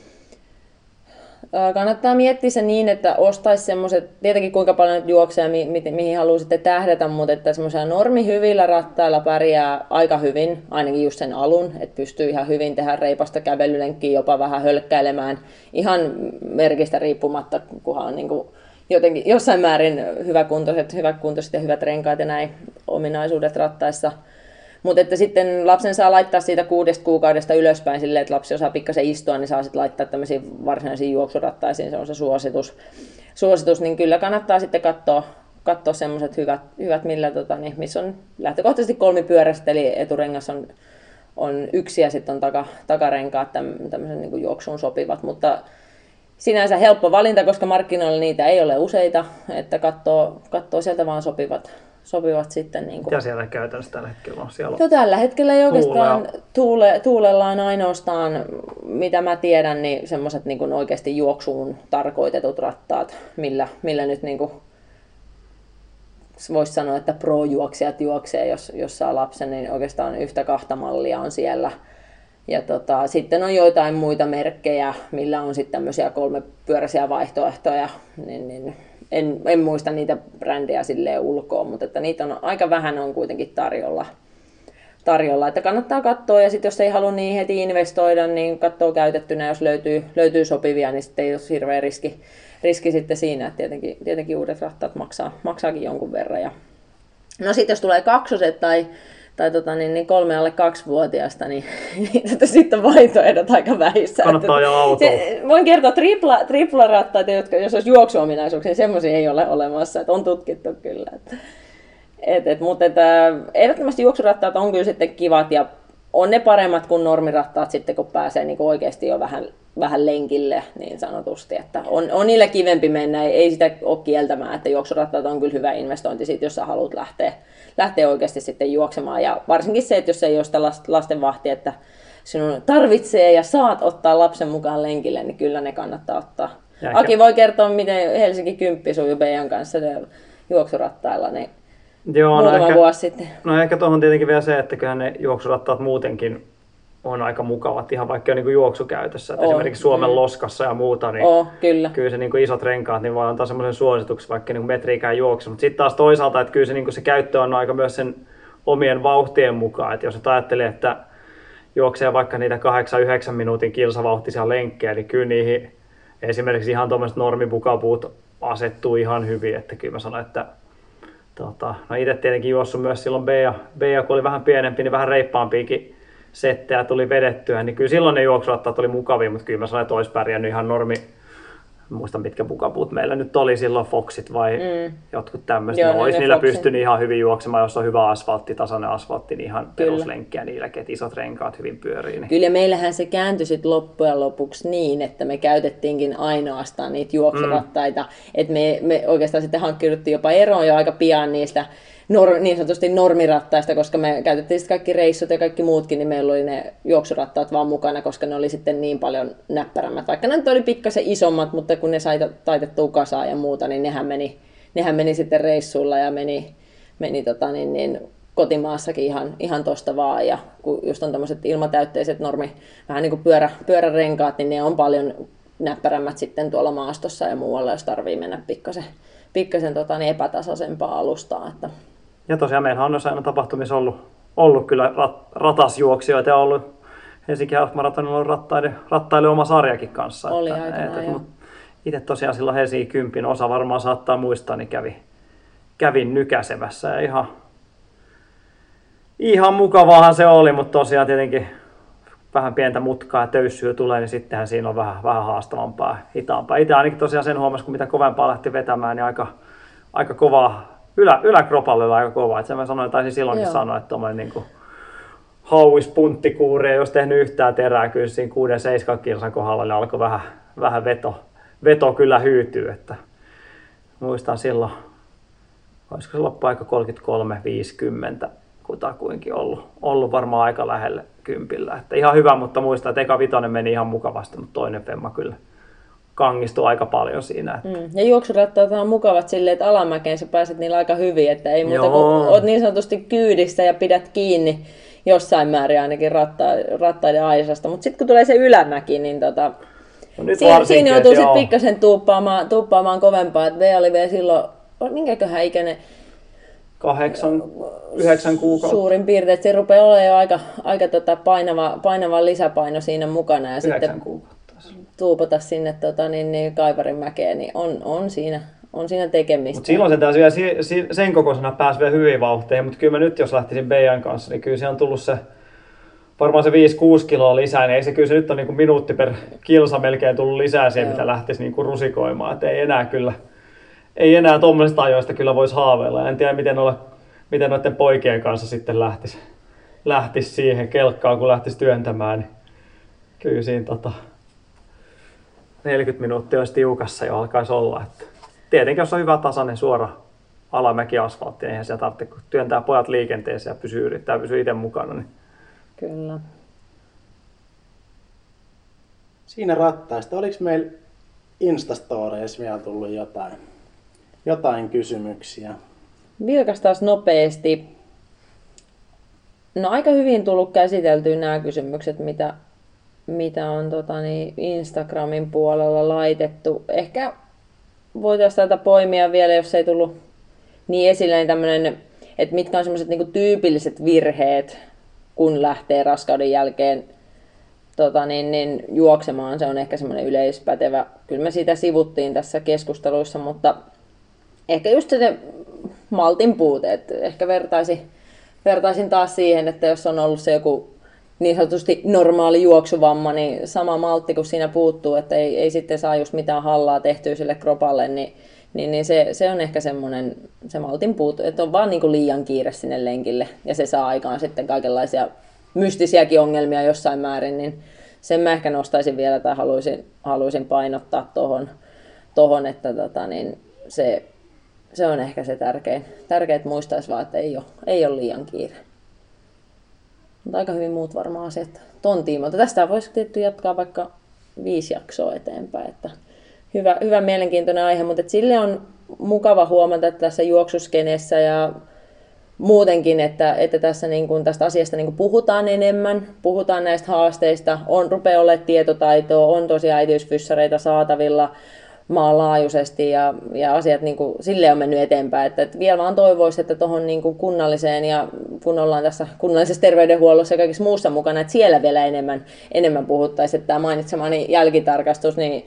kannattaa miettiä se niin, että ostaisi semmoiset, tietenkin kuinka paljon nyt juoksee, mi, mi, mihin haluaa sitten tähdätä, mutta että semmoisella normihyvillä rattailla pärjää aika hyvin, ainakin just sen alun, että pystyy ihan hyvin tehdä reipasta kävelylenkkiä, jopa vähän hölkkäilemään ihan merkistä riippumatta, kunhan on niin kuin jotenkin jossain määrin hyväkuntoiset, hyväkuntoiset ja hyvät renkaat ja näin ominaisuudet rattaissa. Mutta että sitten lapsen saa laittaa siitä kuudesta kuukaudesta ylöspäin silleen, että lapsi osaa pikkasen istua, niin saa sitten laittaa tämmöisiin varsinaisiin juoksurattaisiin, se on se suositus. suositus niin kyllä kannattaa sitten katsoa, katsoa semmoiset hyvät, hyvät millä, tota, niin, missä on lähtökohtaisesti kolmipyöräiset, eli eturengas on, on yksi ja sitten on taka, takarenkaat tämmöisen niin juoksuun sopivat, mutta sinänsä helppo valinta, koska markkinoilla niitä ei ole useita, että katsoo, katsoo sieltä vaan sopivat, sopivat sitten. Niin kuin... Mitä siellä käytännössä tällä hetkellä on? Siellä on tällä hetkellä ei oikeastaan tuule, tuulellaan ainoastaan, mitä mä tiedän, niin semmoiset niin oikeasti juoksuun tarkoitetut rattaat, millä, millä nyt niin kuin voisi sanoa, että pro-juoksijat juoksee, jos, jos saa lapsen, niin oikeastaan yhtä kahta mallia on siellä – ja tota, sitten on joitain muita merkkejä, millä on sitten tämmöisiä kolmepyöräisiä vaihtoehtoja, niin, niin en, en, muista niitä brändejä silleen ulkoa, mutta että niitä on aika vähän on kuitenkin tarjolla. tarjolla. Että kannattaa katsoa ja sitten jos ei halua niin heti investoida, niin katsoo käytettynä, jos löytyy, löytyy sopivia, niin sitten ei ole hirveä riski, riski sitten siinä, että tietenkin, tietenkin uudet rattaat maksaa, maksaakin jonkun verran. Ja... No sitten jos tulee kaksoset tai tai tota, niin, niin kolme alle kaksivuotiaasta, niin, niin tota, sitten on vaihtoehdot aika vähissä. Kannattaa ajaa autoa. voin kertoa tripla, tripla rattaita, jotka, jos olisi juoksuominaisuuksia, niin semmoisia ei ole olemassa, että on tutkittu kyllä. Että, et, et, mutta että, ehdottomasti juoksurattaat on kyllä sitten kivat ja on ne paremmat kuin normirattaat sitten, kun pääsee niin oikeasti jo vähän, vähän lenkille niin sanotusti. Että on, on niillä kivempi mennä, ei, ei sitä ole kieltämään, että juoksurattaat on kyllä hyvä investointi, sit, jos sä haluat lähteä, lähteä oikeasti sitten juoksemaan. Ja varsinkin se, että jos ei ole sitä lastenvahti, että sinun tarvitsee ja saat ottaa lapsen mukaan lenkille, niin kyllä ne kannattaa ottaa. Ja Aki voi kertoa, miten Helsinki 10 sujuu Beijan kanssa juoksurattailla, niin Joo, no ehkä, vuosi sitten. No ehkä tuohon tietenkin vielä se, että kyllä ne juoksurattaat muutenkin on aika mukavat ihan vaikka niin juoksukäytössä. Että esimerkiksi Suomen mm. loskassa ja muuta, niin oh, kyllä. kyllä se niin kuin isot renkaat niin voi antaa semmoisen suosituksen, vaikka niin metriikään juoksu. Mutta sitten taas toisaalta, että kyllä se, niin kuin se käyttö on aika myös sen omien vauhtien mukaan. Että jos et ajattelee, että juoksee vaikka niitä 8-9 minuutin kilsavauhtisia lenkkejä, niin kyllä niihin esimerkiksi ihan tuommoiset normipukapuut asettuu ihan hyvin, että kyllä mä sanoin, että tota, no itse tietenkin juossut myös silloin B ja, B ja kun oli vähän pienempi, niin vähän reippaampiakin settejä tuli vedettyä, niin kyllä silloin ne juoksurattaat oli mukavia, mutta kyllä mä sanoin, että olisi pärjännyt ihan normi, muista mitkä pukapuut meillä nyt oli silloin, Foxit vai mm. jotkut tämmöiset. Joo, no, olisi ne niillä Foxit. pystynyt ihan hyvin juoksemaan, jos on hyvä asfaltti, tasainen asfaltti, niin ihan Kyllä. peruslenkkiä niilläkin, että isot renkaat hyvin pyörii. Niin. Kyllä meillähän se kääntyi sit loppujen lopuksi niin, että me käytettiinkin ainoastaan niitä juoksurattaita. Mm. Että me, me oikeastaan sitten hankkiuduttiin jopa eroon jo aika pian niistä nor, niin sanotusti normirattaista, koska me käytettiin sitten kaikki reissut ja kaikki muutkin, niin meillä oli ne juoksurattaat vaan mukana, koska ne oli sitten niin paljon näppärämmät. Vaikka ne nyt oli pikkasen isommat, mutta kun ne sai taitettua kasaan ja muuta, niin nehän meni, nehän meni sitten reissuilla ja meni, meni tota, niin, niin, kotimaassakin ihan, ihan tosta vaan. Ja kun just on tämmöiset ilmatäytteiset normi, vähän niin kuin pyörä, pyörärenkaat, niin ne on paljon näppärämmät sitten tuolla maastossa ja muualla, jos tarvii mennä pikkasen, pikkasen tota, niin epätasaisempaa alustaa. Että Ja tosiaan meillä on noissa aina tapahtumissa ollut, ollut kyllä rat, ratasjuoksijoita ja ollut Helsinki Half Marathonilla on rattaili, rattaili oma sarjakin kanssa. Oli aikanaan, joo. Itse tosiaan silloin Helsingin kympin osa varmaan saattaa muistaa, niin kävi, kävin nykäsemässä ja ihan, ihan mukavaahan se oli, mutta tosiaan tietenkin vähän pientä mutkaa ja töyssyä tulee, niin sittenhän siinä on vähän, vähän haastavampaa ja hitaampaa. Itse ainakin tosiaan sen huomasi, kun mitä kovempaa lähti vetämään, niin aika, aika kovaa, ylä, yläkropalle oli aika kovaa. Että sen mä sanoin, taisin silloinkin Joo. sanoa, että tuommoinen niin kuin hauispunttikuuri ei olisi tehnyt yhtään terää. Kyllä siinä 6-7 kilsan kohdalla niin alkoi vähän, vähän veto, veto kyllä hyytyy. Että muistan silloin, olisiko se loppuaika 33-50 kutakuinkin ollut, ollut varmaan aika lähelle kympillä. Että ihan hyvä, mutta muistan, että eka vitonen meni ihan mukavasti, mutta toinen femma kyllä kangistui aika paljon siinä. Että Mm. Ja juoksurattaat on mukavat silleen, että alamäkeen sä pääset niillä aika hyvin, että ei muuta kuin Joo. oot niin sanotusti kyydissä ja pidät kiinni jossain määrin ainakin ratta, rattaiden aisasta. Mutta sitten kun tulee se ylämäki, niin tota, no nyt siinä, siinä joutuu sitten pikkasen tuuppaamaan, tuuppaamaan kovempaa. Et V oli vielä silloin, minkäköhän ikäinen kahdeksan, yhdeksän kuukautta. suurin piirtein, että se rupeaa olemaan jo aika, aika tota painava, painava lisäpaino siinä mukana ja Yhdeksän sitten kuukautta. Tuupata sinne tota, niin, niin, Kaivarin mäkeen, niin on, on, siinä, on siinä tekemistä. Mutta silloin se taas vielä si- si- sen kokoisena pääsi vielä hyvin vauhteihin, mutta kyllä mä nyt jos lähtisin Beijan kanssa, niin kyllä se on tullut se varmaan se 5-6 kiloa lisää, niin ei se kyllä se nyt on niinku minuutti per kilsa melkein tullut lisää siihen, Joo. mitä lähtisi niinku rusikoimaan. Et ei enää kyllä, ei enää tuommoisista ajoista kyllä voisi haaveilla. En tiedä miten, olla, miten noiden poikien kanssa sitten lähtisi, lähtisi siihen kelkkaan, kun lähtisi työntämään. Niin kyllä siinä tota, 40 minuuttia olisi tiukassa jo alkaisi olla. Että tietenkin jos on hyvä tasainen suora alamäki asfaltti, niin eihän se tarvitse, kun työntää pojat liikenteeseen ja pysyy, yrittää pysyä itse mukana. Niin Kyllä. Siinä rattaista, oliko meillä Instastoreissa vielä tullut jotain, jotain kysymyksiä? Vilkas nopeasti. No aika hyvin tullut käsiteltyä nämä kysymykset, mitä, mitä on tota, niin Instagramin puolella laitettu. Ehkä voitaisiin täältä poimia vielä, jos ei tullut niin esille, niin tämmöinen, että mitkä on semmoiset niin tyypilliset virheet, kun lähtee raskauden jälkeen tota, niin, niin, juoksemaan. Se on ehkä semmoinen yleispätevä. Kyllä me siitä sivuttiin tässä keskusteluissa, mutta ehkä just se maltin puute. että ehkä vertaisin, vertaisin taas siihen, että jos on ollut se joku niin sanotusti normaali juoksuvamma, niin sama maltti kun siinä puuttuu, että ei, ei sitten saa just mitään hallaa tehtyä sille kropalle, niin, niin, niin se, se, on ehkä semmoinen se maltin puute, että on vaan niin kuin liian kiire sinne lenkille ja se saa aikaan sitten kaikenlaisia mystisiäkin ongelmia jossain määrin, niin sen mä ehkä nostaisin vielä tai haluaisin, haluaisin painottaa tuohon, tohon, että tota, niin se, se on ehkä se tärkein. Että muistaisi vaan, että ei ole, ei ole liian kiire. Mutta aika hyvin muut varmaan asiat ton tiimoilta. Tästä voisi tietty jatkaa vaikka viisi jaksoa eteenpäin. Että hyvä, hyvä mielenkiintoinen aihe, mutta sille on mukava huomata että tässä juoksuskeneessä ja muutenkin, että, että tässä niin kuin tästä asiasta niin kuin puhutaan enemmän, puhutaan näistä haasteista, on rupeaa olemaan tietotaitoa, on tosiaan äitiysfyssareita saatavilla, maanlaajuisesti ja, ja asiat niin kuin, sille on mennyt eteenpäin. Että, että vielä vaan toivoisi, että tuohon niin kuin kunnalliseen ja kun ollaan tässä kunnallisessa terveydenhuollossa ja kaikissa muussa mukana, että siellä vielä enemmän, enemmän puhuttaisiin. Että tämä mainitsemani jälkitarkastus, niin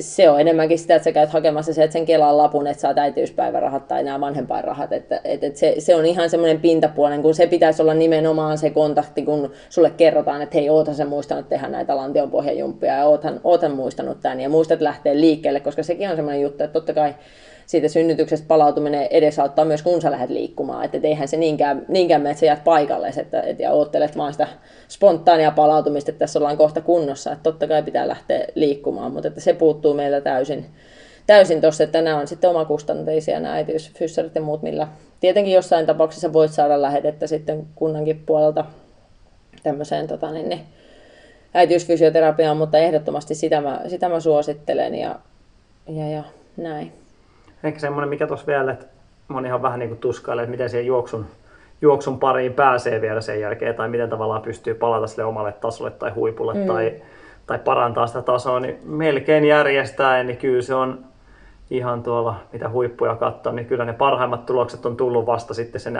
se on enemmänkin sitä, että sä käyt hakemassa se, että sen Kelan lapun, että saat äitiyspäivärahat tai nämä vanhempainrahat. Että, että, että se, se, on ihan semmoinen pintapuolen, kun se pitäisi olla nimenomaan se kontakti, kun sulle kerrotaan, että hei, oothan sä muistanut tehdä näitä lantion pohjajumppia ja oothan, oothan muistanut tämän ja muistat lähteä liikkeelle, koska sekin on semmoinen juttu, että totta kai siitä synnytyksestä palautuminen edesauttaa myös, kun sä lähdet liikkumaan. Että eihän se niinkään, niinkään mene, että sä jäät paikalle että, että, ja oottelet vaan sitä spontaania palautumista, että tässä ollaan kohta kunnossa. Että totta kai pitää lähteä liikkumaan, mutta että se puuttuu meiltä täysin, täysin tuossa, että nämä on sitten omakustanteisia nämä äitiysfyssarit ja muut, millä tietenkin jossain tapauksessa voit saada lähetettä sitten kunnankin puolelta tämmöiseen tota, niin, niin, äitiysfysioterapiaan, mutta ehdottomasti sitä mä, sitä mä suosittelen ja, ja, ja näin ehkä semmoinen, mikä tuossa vielä, että moni ihan vähän niin kuin tuskailee, että miten siihen juoksun, juoksun pariin pääsee vielä sen jälkeen, tai miten tavallaan pystyy palata sille omalle tasolle tai huipulle, mm. tai, tai parantaa sitä tasoa, niin melkein järjestää, niin kyllä se on ihan tuolla, mitä huippuja katsoo, niin kyllä ne parhaimmat tulokset on tullut vasta sitten sen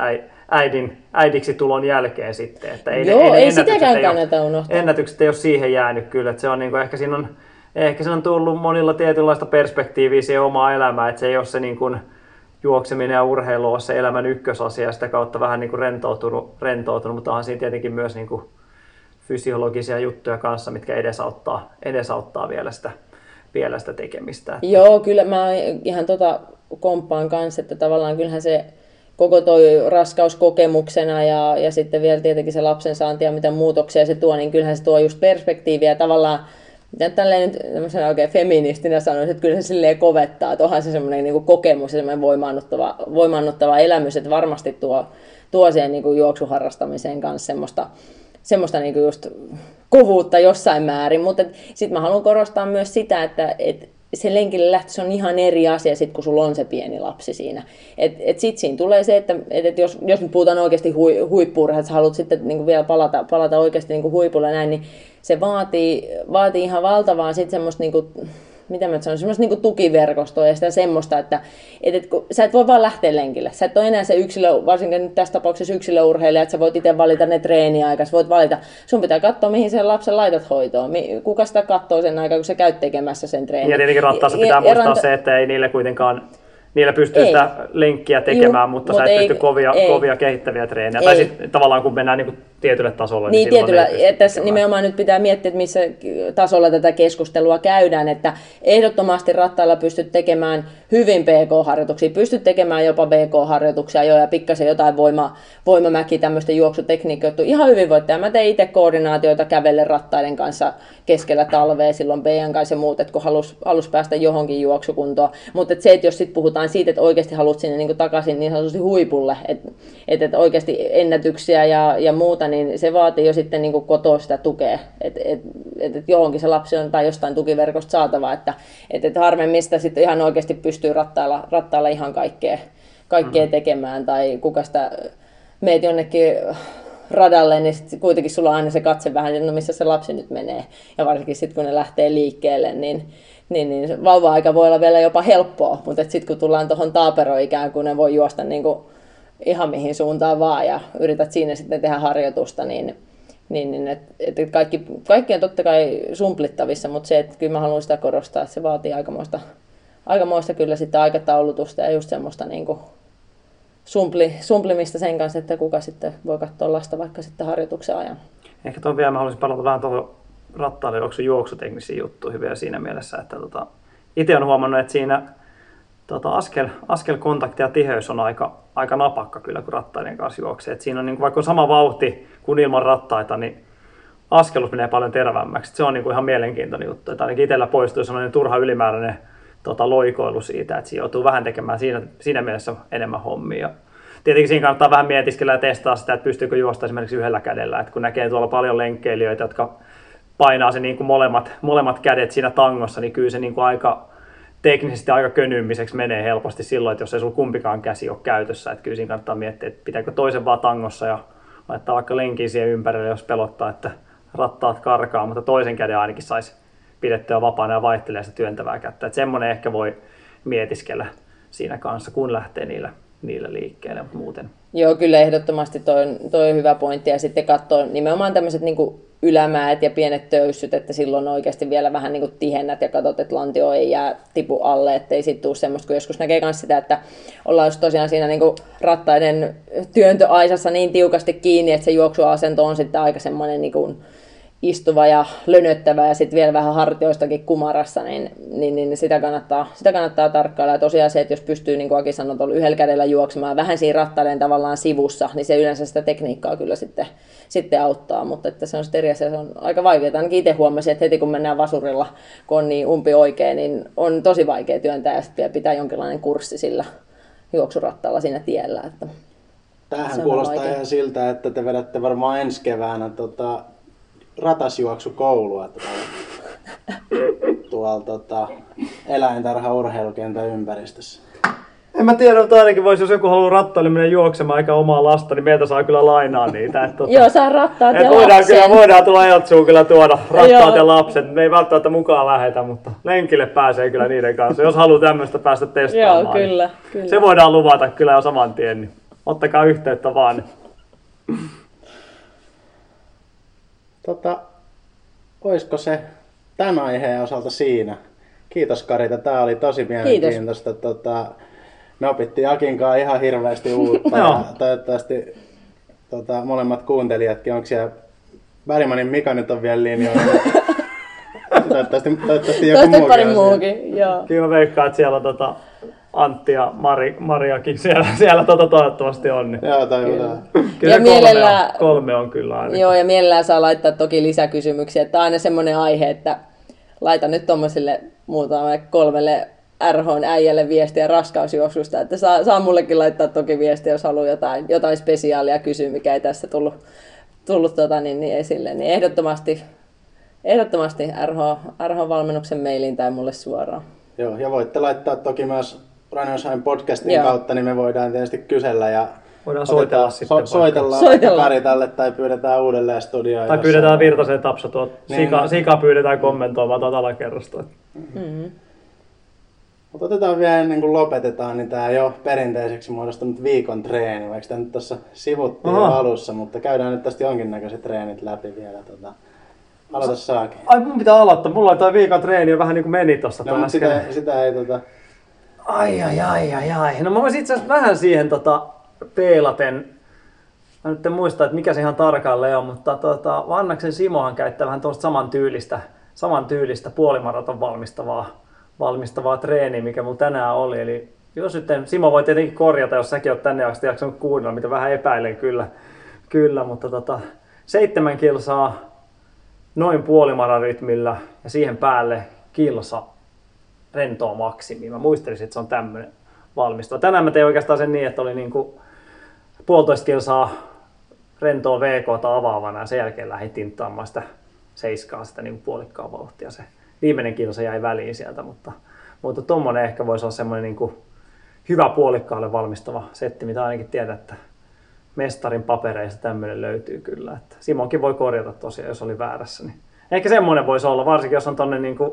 äidin, äidiksi tulon jälkeen sitten. Että ei, Joo, ei, ei sitäkään kannata unohtaa. Ennätykset ei ole siihen jäänyt kyllä, että se on niin kuin, ehkä siinä on ehkä se on tullut monilla tietynlaista perspektiiviä siihen omaa elämään, että se ei ole se niin kuin juokseminen ja urheilu ole se elämän ykkösasia ja sitä kautta vähän niin kuin rentoutunut, rentoutunut, mutta onhan siinä tietenkin myös niin kuin fysiologisia juttuja kanssa, mitkä edesauttaa, edesauttaa vielä sitä, vielä sitä tekemistä. Joo, kyllä mä ihan tota komppaan kanssa, että tavallaan kyllähän se koko toi raskaus kokemuksena ja, ja sitten vielä tietenkin se lapsen saanti ja mitä muutoksia se tuo, niin kyllähän se tuo just perspektiiviä tavallaan mitä tälleen nyt oikein feministinä sanoisin, että kyllä se silleen kovettaa, että onhan se semmoinen niin kokemus ja semmoinen voimaannuttava, voimaannuttava elämys, että varmasti tuo, tuo siihen niin kuin juoksuharrastamiseen kanssa semmoista, semmoista niin kuin just kovuutta jossain määrin, mutta sitten mä haluan korostaa myös sitä, että et, se lenkille lähtö on ihan eri asia sit, kun sulla on se pieni lapsi siinä. Et, et sitten siinä tulee se, että et, et jos, jos nyt puhutaan oikeasti hui, huippu että sä haluat sitten niin vielä palata, palata oikeasti niin huipulle näin, niin se vaatii, vaatii ihan valtavaa sitten semmoista niin kuin, mitä mä sanon, semmoista niin tukiverkostoa ja sitä semmoista, että et, et, kun, sä et voi vaan lähteä lenkille. Sä et ole enää se yksilö, varsinkin nyt tässä tapauksessa yksilöurheilija, että sä voit itse valita ne treeniaikas, voit valita. Sun pitää katsoa, mihin sen lapsen laitat hoitoon. Kuka sitä katsoo sen aikaa, kun sä käyt tekemässä sen treenin. Ja tietenkin rattaassa pitää ja, muistaa ranta... se, että ei niille kuitenkaan niillä pystyy ei. sitä lenkkiä tekemään, Juh, mutta, mutta sä et ei, pysty kovia, ei. kovia kehittäviä treenejä. Ei. Tai sitten tavallaan kun mennään niin tietylle tasolle. Niin, niin tietyllä. Tässä nimenomaan nyt pitää miettiä, että missä tasolla tätä keskustelua käydään, että ehdottomasti rattailla pystyt tekemään hyvin PK-harjoituksia, pystyt tekemään jopa BK-harjoituksia jo ja pikkasen jotain voima, voimamäki, tämmöistä juoksutekniikoita. Ihan hyvin voit tehdä. Mä tein itse koordinaatioita kävellen rattaiden kanssa keskellä talvea silloin Beijan kanssa ja muut, että kun halus, halus päästä johonkin juoksukuntoon. Mutta se, että jos sitten puhutaan siitä, että oikeasti haluat sinne niin takaisin niin sanotusti huipulle, että, että, että oikeasti ennätyksiä ja, ja muuta, niin se vaatii jo sitten niin kotoa sitä tukea, että et, et, et johonkin se lapsi on tai jostain tukiverkosta saatava, että et, et harvemmin sitä sitten ihan oikeasti pystyy rattailla, rattailla ihan kaikkea, kaikkea mm-hmm. tekemään tai kuka sitä meet jonnekin radalle, niin sit kuitenkin sulla on aina se katse vähän, että no missä se lapsi nyt menee. Ja varsinkin sitten kun ne lähtee liikkeelle, niin, niin, niin vauva-aika voi olla vielä jopa helppoa, mutta sitten kun tullaan tuohon taaperoikään, kun ne voi juosta niin kuin ihan mihin suuntaan vaan ja yrität siinä sitten tehdä harjoitusta, niin, niin, niin et, et kaikki, kaikki on totta kai sumplittavissa, mutta se, että kyllä mä haluan sitä korostaa, että se vaatii aikamoista, aikamoista kyllä sitten aikataulutusta ja just semmoista niin kuin sumpli, sumplimista sen kanssa, että kuka sitten voi katsoa lasta vaikka sitten harjoituksen ajan. Ehkä tuon vielä mä haluaisin palata vähän tuohon rattaalle juoksuteknisiin juttuihin vielä siinä mielessä, että tota, itse olen huomannut, että siinä tota, askel, askelkontakti ja tiheys on aika, aika napakka kyllä, kun rattaiden kanssa juoksee. Et siinä on niin kuin, vaikka on sama vauhti kuin ilman rattaita, niin askelus menee paljon terävämmäksi. Se on niin kuin ihan mielenkiintoinen juttu. Että ainakin itsellä poistuu sellainen turha ylimääräinen tota, loikoilu siitä, että joutuu vähän tekemään siinä, siinä mielessä enemmän hommia. Tietenkin siinä kannattaa vähän mietiskellä ja testaa sitä, että pystyykö juosta esimerkiksi yhdellä kädellä. Että kun näkee tuolla paljon lenkkeilijöitä, jotka painaa se niin kuin molemmat, molemmat kädet siinä tangossa, niin kyllä se niin kuin aika, teknisesti aika könymmiseksi menee helposti silloin, että jos ei sulla kumpikaan käsi ole käytössä, että kyllä siinä kannattaa miettiä, että pitääkö toisen vaan tangossa ja laittaa vaikka lenkin siihen ympärille, jos pelottaa, että rattaat karkaa, mutta toisen käden ainakin saisi pidettyä vapaana ja vaihtelee sitä työntävää kättä. Että semmoinen ehkä voi mietiskellä siinä kanssa, kun lähtee niillä, niillä liikkeelle, mutta muuten. Joo, kyllä ehdottomasti toi on, toi on hyvä pointti. Ja sitten katsoa nimenomaan tämmöiset niin ylämäet ja pienet töyssyt, että silloin oikeasti vielä vähän niin tihennät ja katsot, että lantio ei jää tipu alle, ettei sitten tule semmoista, kun joskus näkee myös sitä, että ollaan just tosiaan siinä niin rattaiden työntöaisassa niin tiukasti kiinni, että se juoksuasento on sitten aika semmoinen niin istuva ja lönöttävä ja sitten vielä vähän hartioistakin kumarassa, niin, niin, niin sitä, kannattaa, sitä kannattaa tarkkailla. Ja tosiaan se, että jos pystyy, niin kuin Aki sanoi, olla yhdellä kädellä juoksemaan vähän siinä rattaiden tavallaan sivussa, niin se yleensä sitä tekniikkaa kyllä sitten, sitten auttaa. Mutta että se on sitten eri asia, se on aika vaikeaa. Ainakin itse huomasin, että heti kun mennään vasurilla, kun on niin umpi oikein, niin on tosi vaikea työntää ja sitten pitää jonkinlainen kurssi sillä juoksurattaalla siinä tiellä. Että Tämähän kuulostaa ihan siltä, että te vedätte varmaan ensi keväänä tota, ratasjuoksukoulua tuolla, tuolla tota, eläintarha urheilukentän ympäristössä. En mä tiedä, mutta ainakin voisi, jos joku haluaa rattaille mennä juoksemaan eikä omaa lasta, niin meiltä saa kyllä lainaa niitä. Että, tota, Joo, saa rattaat ja voidaan, lapsen. kyllä, voidaan tulla Eltsuun kyllä tuoda rattaat ja lapset. Me ei välttämättä mukaan lähetä, mutta lenkille pääsee kyllä niiden kanssa, jos haluaa tämmöistä päästä testaamaan. Joo, kyllä, niin kyllä. Se voidaan luvata kyllä jo saman tien, niin ottakaa yhteyttä vaan. Tota, olisiko se tämän aiheen osalta siinä? Kiitos Karita, tämä oli tosi mielenkiintoista. Tota, me opittiin Akinkaan ihan hirveästi uutta ja toivottavasti tota, molemmat kuuntelijatkin, onko siellä Värimanin Mika nyt on vielä linjoilla. toivottavasti, toivottavasti joku muukin pari muukin, joo. Kyllä mä veikkaan, että siellä on tota, Antti ja Mari, Mariakin siellä, siellä tota toivottavasti on. Niin. Joo, toivotaan. Kyllä, kyllä ja mielellään, kolme, on, kolme on kyllä aina. Joo, ja mielellään saa laittaa toki lisäkysymyksiä. Että aina semmoinen aihe, että laita nyt tuommoiselle muutamalle kolmelle RHn äijälle viestiä raskausjuoksusta, että saa, saa mullekin laittaa toki viestiä, jos haluaa jotain, jotain spesiaalia kysyä, mikä ei tässä tullut, tullut tota, niin, niin esille, niin ehdottomasti, ehdottomasti RH, RH-valmennuksen mailiin tai mulle suoraan. Joo, ja voitte laittaa toki myös Runnersheim podcastin Joo. kautta, niin me voidaan tietysti kysellä ja Voidaan soitella so, sitten. soitellaan soitella. Karitalle tai pyydetään uudelleen studioon. Tai pyydetään Virtasen Tapsa tuot. Niin, Sika. Sika pyydetään kommentoimaan tuota alakerrosta. Mm-hmm. Mutta otetaan vielä ennen kuin lopetetaan, niin tämä jo perinteiseksi muodostunut viikon treeni, vaikka tämä nyt tuossa sivuttiin jo alussa, mutta käydään nyt tästä jonkinnäköiset treenit läpi vielä. Tota. Aloita saakin. Ai mun pitää aloittaa, mulla on toi viikon treeni jo vähän niin kuin meni tossa. No, sitä, sitä ei tota... Ai ai ai ai ai. No mä voisin itse asiassa vähän siihen tota, peilaten, mä nyt en muista, että mikä se ihan tarkalleen on, mutta tota, Vannaksen Simohan käyttää vähän tuosta saman tyylistä, saman tyylistä puolimaraton valmistavaa, valmistavaa treeniä, mikä mulla tänään oli. Eli jos nyt, Simo voi tietenkin korjata, jos säkin oot tänne asti jaksanut kuunnella, mitä vähän epäilen kyllä, kyllä mutta tota, seitsemän kilsaa noin puolimararytmillä ja siihen päälle kilsa rentoa maksimi. Mä muistelisin, että se on tämmöinen valmistava. Tänään mä tein oikeastaan sen niin, että oli niin kuin puolitoista kilsaa rentoa VK avaavana ja sen jälkeen lähdin tinttaamaan sitä seiskaa sitä niin puolikkaa vauhtia. Se viimeinen kilsa jäi väliin sieltä, mutta, mutta tuommoinen ehkä voisi olla semmoinen niin kuin hyvä puolikkaalle valmistava setti, mitä ainakin tiedän, että mestarin papereista tämmöinen löytyy kyllä. Että Simonkin voi korjata tosiaan, jos oli väärässä. Niin ehkä semmoinen voisi olla, varsinkin jos on tonne niin kuin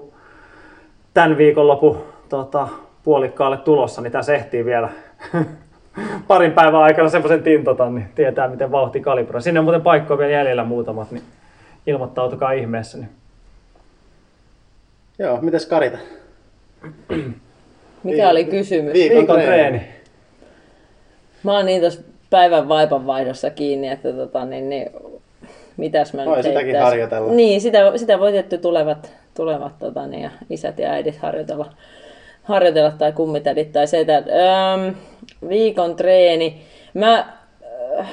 tämän viikonlopun tota, puolikkaalle tulossa, niin tässä ehtii vielä parin päivän aikana semmoisen tintotan, niin tietää miten vauhti kalibroi. Sinne on muuten paikkoja vielä jäljellä muutamat, niin ilmoittautukaa ihmeessä. Niin. Joo, mitäs Karita? Mikä oli kysymys? Viikon, Viikon treeni. treeni. Mä oon niin tuossa päivän vaipan vaihdossa kiinni, että tota, niin, niin, mitäs mä Voi nyt sitäkin heittäis. harjoitella. Niin, sitä, sitä voi tietty tulevat, tulevat tota, niin, ja isät ja äidit harjoitella harjoitella tai kummitädit tai sitä. Öm, viikon treeni. Mä, äh,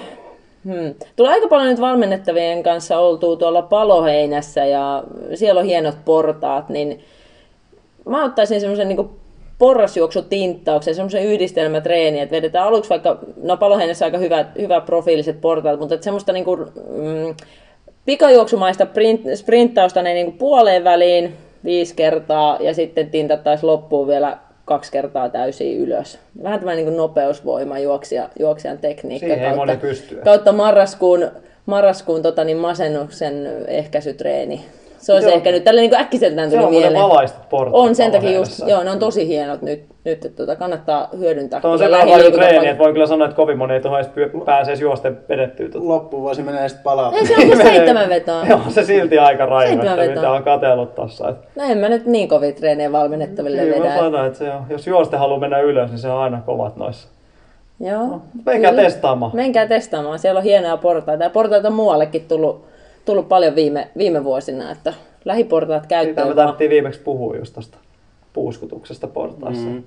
hmm. Tulee aika paljon nyt valmennettavien kanssa oltua tuolla paloheinässä ja siellä on hienot portaat, niin mä ottaisin semmoisen niin porrasjuoksutinttauksen, semmoisen yhdistelmätreeni, että vedetään aluksi vaikka, no paloheinässä aika hyvät, hyvä profiiliset portaat, mutta että semmoista niin kuin, mm, pikajuoksumaista sprint, sprinttausta ne niin kuin puoleen väliin, viisi kertaa ja sitten tintattaisiin loppuun vielä kaksi kertaa täysin ylös. Vähän tämmöinen niin nopeusvoima juoksija, juoksijan tekniikka Siihen kautta, kautta marraskuun, marraskuun tota, niin masennuksen ehkäisytreeni Se olisi Joo. ehkä nyt tällä niin äkkiseltään tuli on muuten mieleen. valaistut portaat. On sen takia just, joo, ne on tosi hienot nyt, nyt että tota, kannattaa hyödyntää. Tuo on sen paljon treeniä, että voin kyllä sanoa, että kovin moni ei tuohon edes pääse edes juosten vedettyä. Tuota. Loppuvuosi menee sitten palaa. Ei se on kuin seitsemän vetoa. Joo, se silti aika vetoa. mitä on katsellut tossa. No en mä nyt niin kovin treenejä valmennettaville Kyllä mä vedä. sanon, että se on, jos juoste haluaa mennä ylös, niin se on aina kovat noissa. Joo. Menkää kyllä. testaamaan. Menkää testaamaan. Siellä on hienoja portaita. Ja portaita on muuallekin tullut, tullut paljon viime, viime vuosina, että lähiportaat Siitä käyttöön. me vaan. tarvittiin viimeksi puhua just tosta puuskutuksesta portaissa. Mm.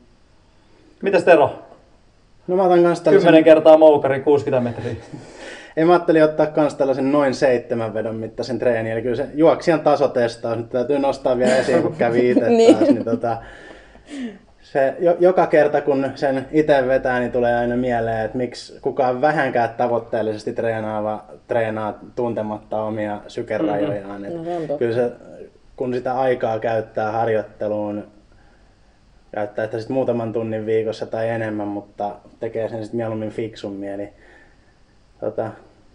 Mitäs Tero? No mä otan kans tällaisen, 10 kertaa moukari, 60 metriä. ei mä ajattelin ottaa kans tällaisen noin seitsemän vedon mittaisen treeni. Eli kyllä se juoksijan tasotestaus, nyt täytyy nostaa vielä esiin, kun kävi itse Niin. taas. Niin tota, se, jo, joka kerta kun sen itse vetää, niin tulee aina mieleen, että miksi kukaan vähänkään tavoitteellisesti treenaava treenaa tuntematta omia sykerajojaan. Mm-hmm. No kyllä se, kun sitä aikaa käyttää harjoitteluun, käyttää sitä sit muutaman tunnin viikossa tai enemmän, mutta tekee sen sitten mieluummin fiksummin. Eli tota,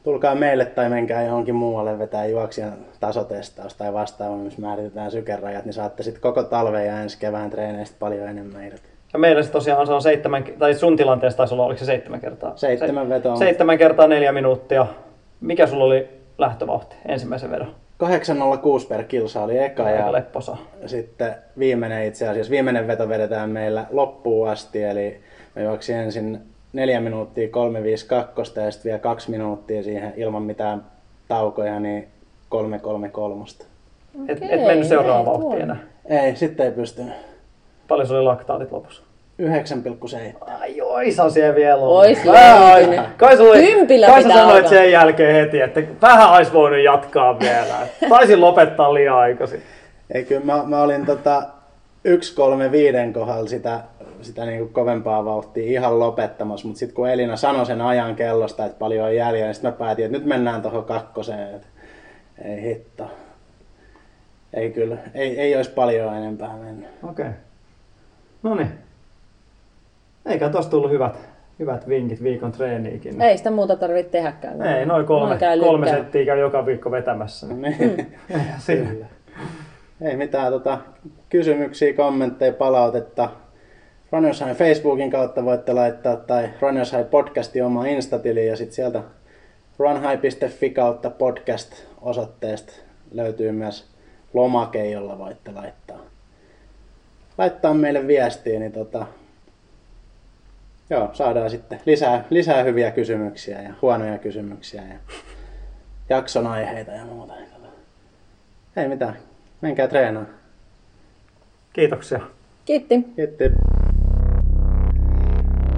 tulkaa meille tai menkää johonkin muualle vetää juoksijan tasotestaus tai vastaava, missä määritetään sykerajat, niin saatte sitten koko talven ja ensi kevään treeneistä paljon enemmän irti. Ja meillä se tosiaan se on seitsemän, tai sun tilanteessa taisi olla, oliko se seitsemän kertaa? Seitsemän vetoa. Seitsemän kertaa neljä minuuttia. Mikä sulla oli lähtövauhti ensimmäisen vedon? 806 per kilsa oli eka ja lepposa. sitten viimeinen itse asiassa, viimeinen veto vedetään meillä loppuun asti, eli me juoksin ensin 4 minuuttia 352 ja sitten vielä 2 minuuttia siihen ilman mitään taukoja, niin 333. Et, et mennyt seuraavaan ei, vauhtiin enää. Ei, sitten ei pystynyt. Paljon sulla oli laktaatit lopussa? 9,7. Ai oishan siellä vielä ollut. Ois Vähän löytynyt. ai- Kai, sulla, Kympillä kai sä pitää sanoit alkaa. sen jälkeen heti, että vähän olisi voinut jatkaa vielä. Taisin lopettaa liian aikaisin. Ei kyllä, mä, mä olin tota 135 kohdalla sitä, sitä niinku kovempaa vauhtia ihan lopettamassa, mutta sitten kun Elina sanoi sen ajan kellosta, että paljon on jäljellä, niin sitten mä päätin, että nyt mennään tuohon kakkoseen. Et ei hitto. Ei kyllä, ei, ei olisi paljon enempää mennyt. Okei. Okay. No niin. Eikä tosta tullut hyvät, hyvät vinkit viikon treeniikin. Ei sitä muuta tarvitse tehdäkään. Ei, noin kolme, Noin käy kolme settiä käy joka viikko vetämässä. Niin. Sillä. ei mitään tota, kysymyksiä, kommentteja, palautetta. Runners High Facebookin kautta voitte laittaa tai Runners High podcastin oma Instatili ja sitten sieltä runhigh.fi kautta podcast osoitteesta löytyy myös lomake, jolla voitte laittaa, laittaa meille viestiä, niin tota, joo, saadaan sitten lisää, lisää hyviä kysymyksiä ja huonoja kysymyksiä ja jakson aiheita ja muuta. Ei mitään, menkää treenaa. Kiitoksia. Kiitti. Kiitti.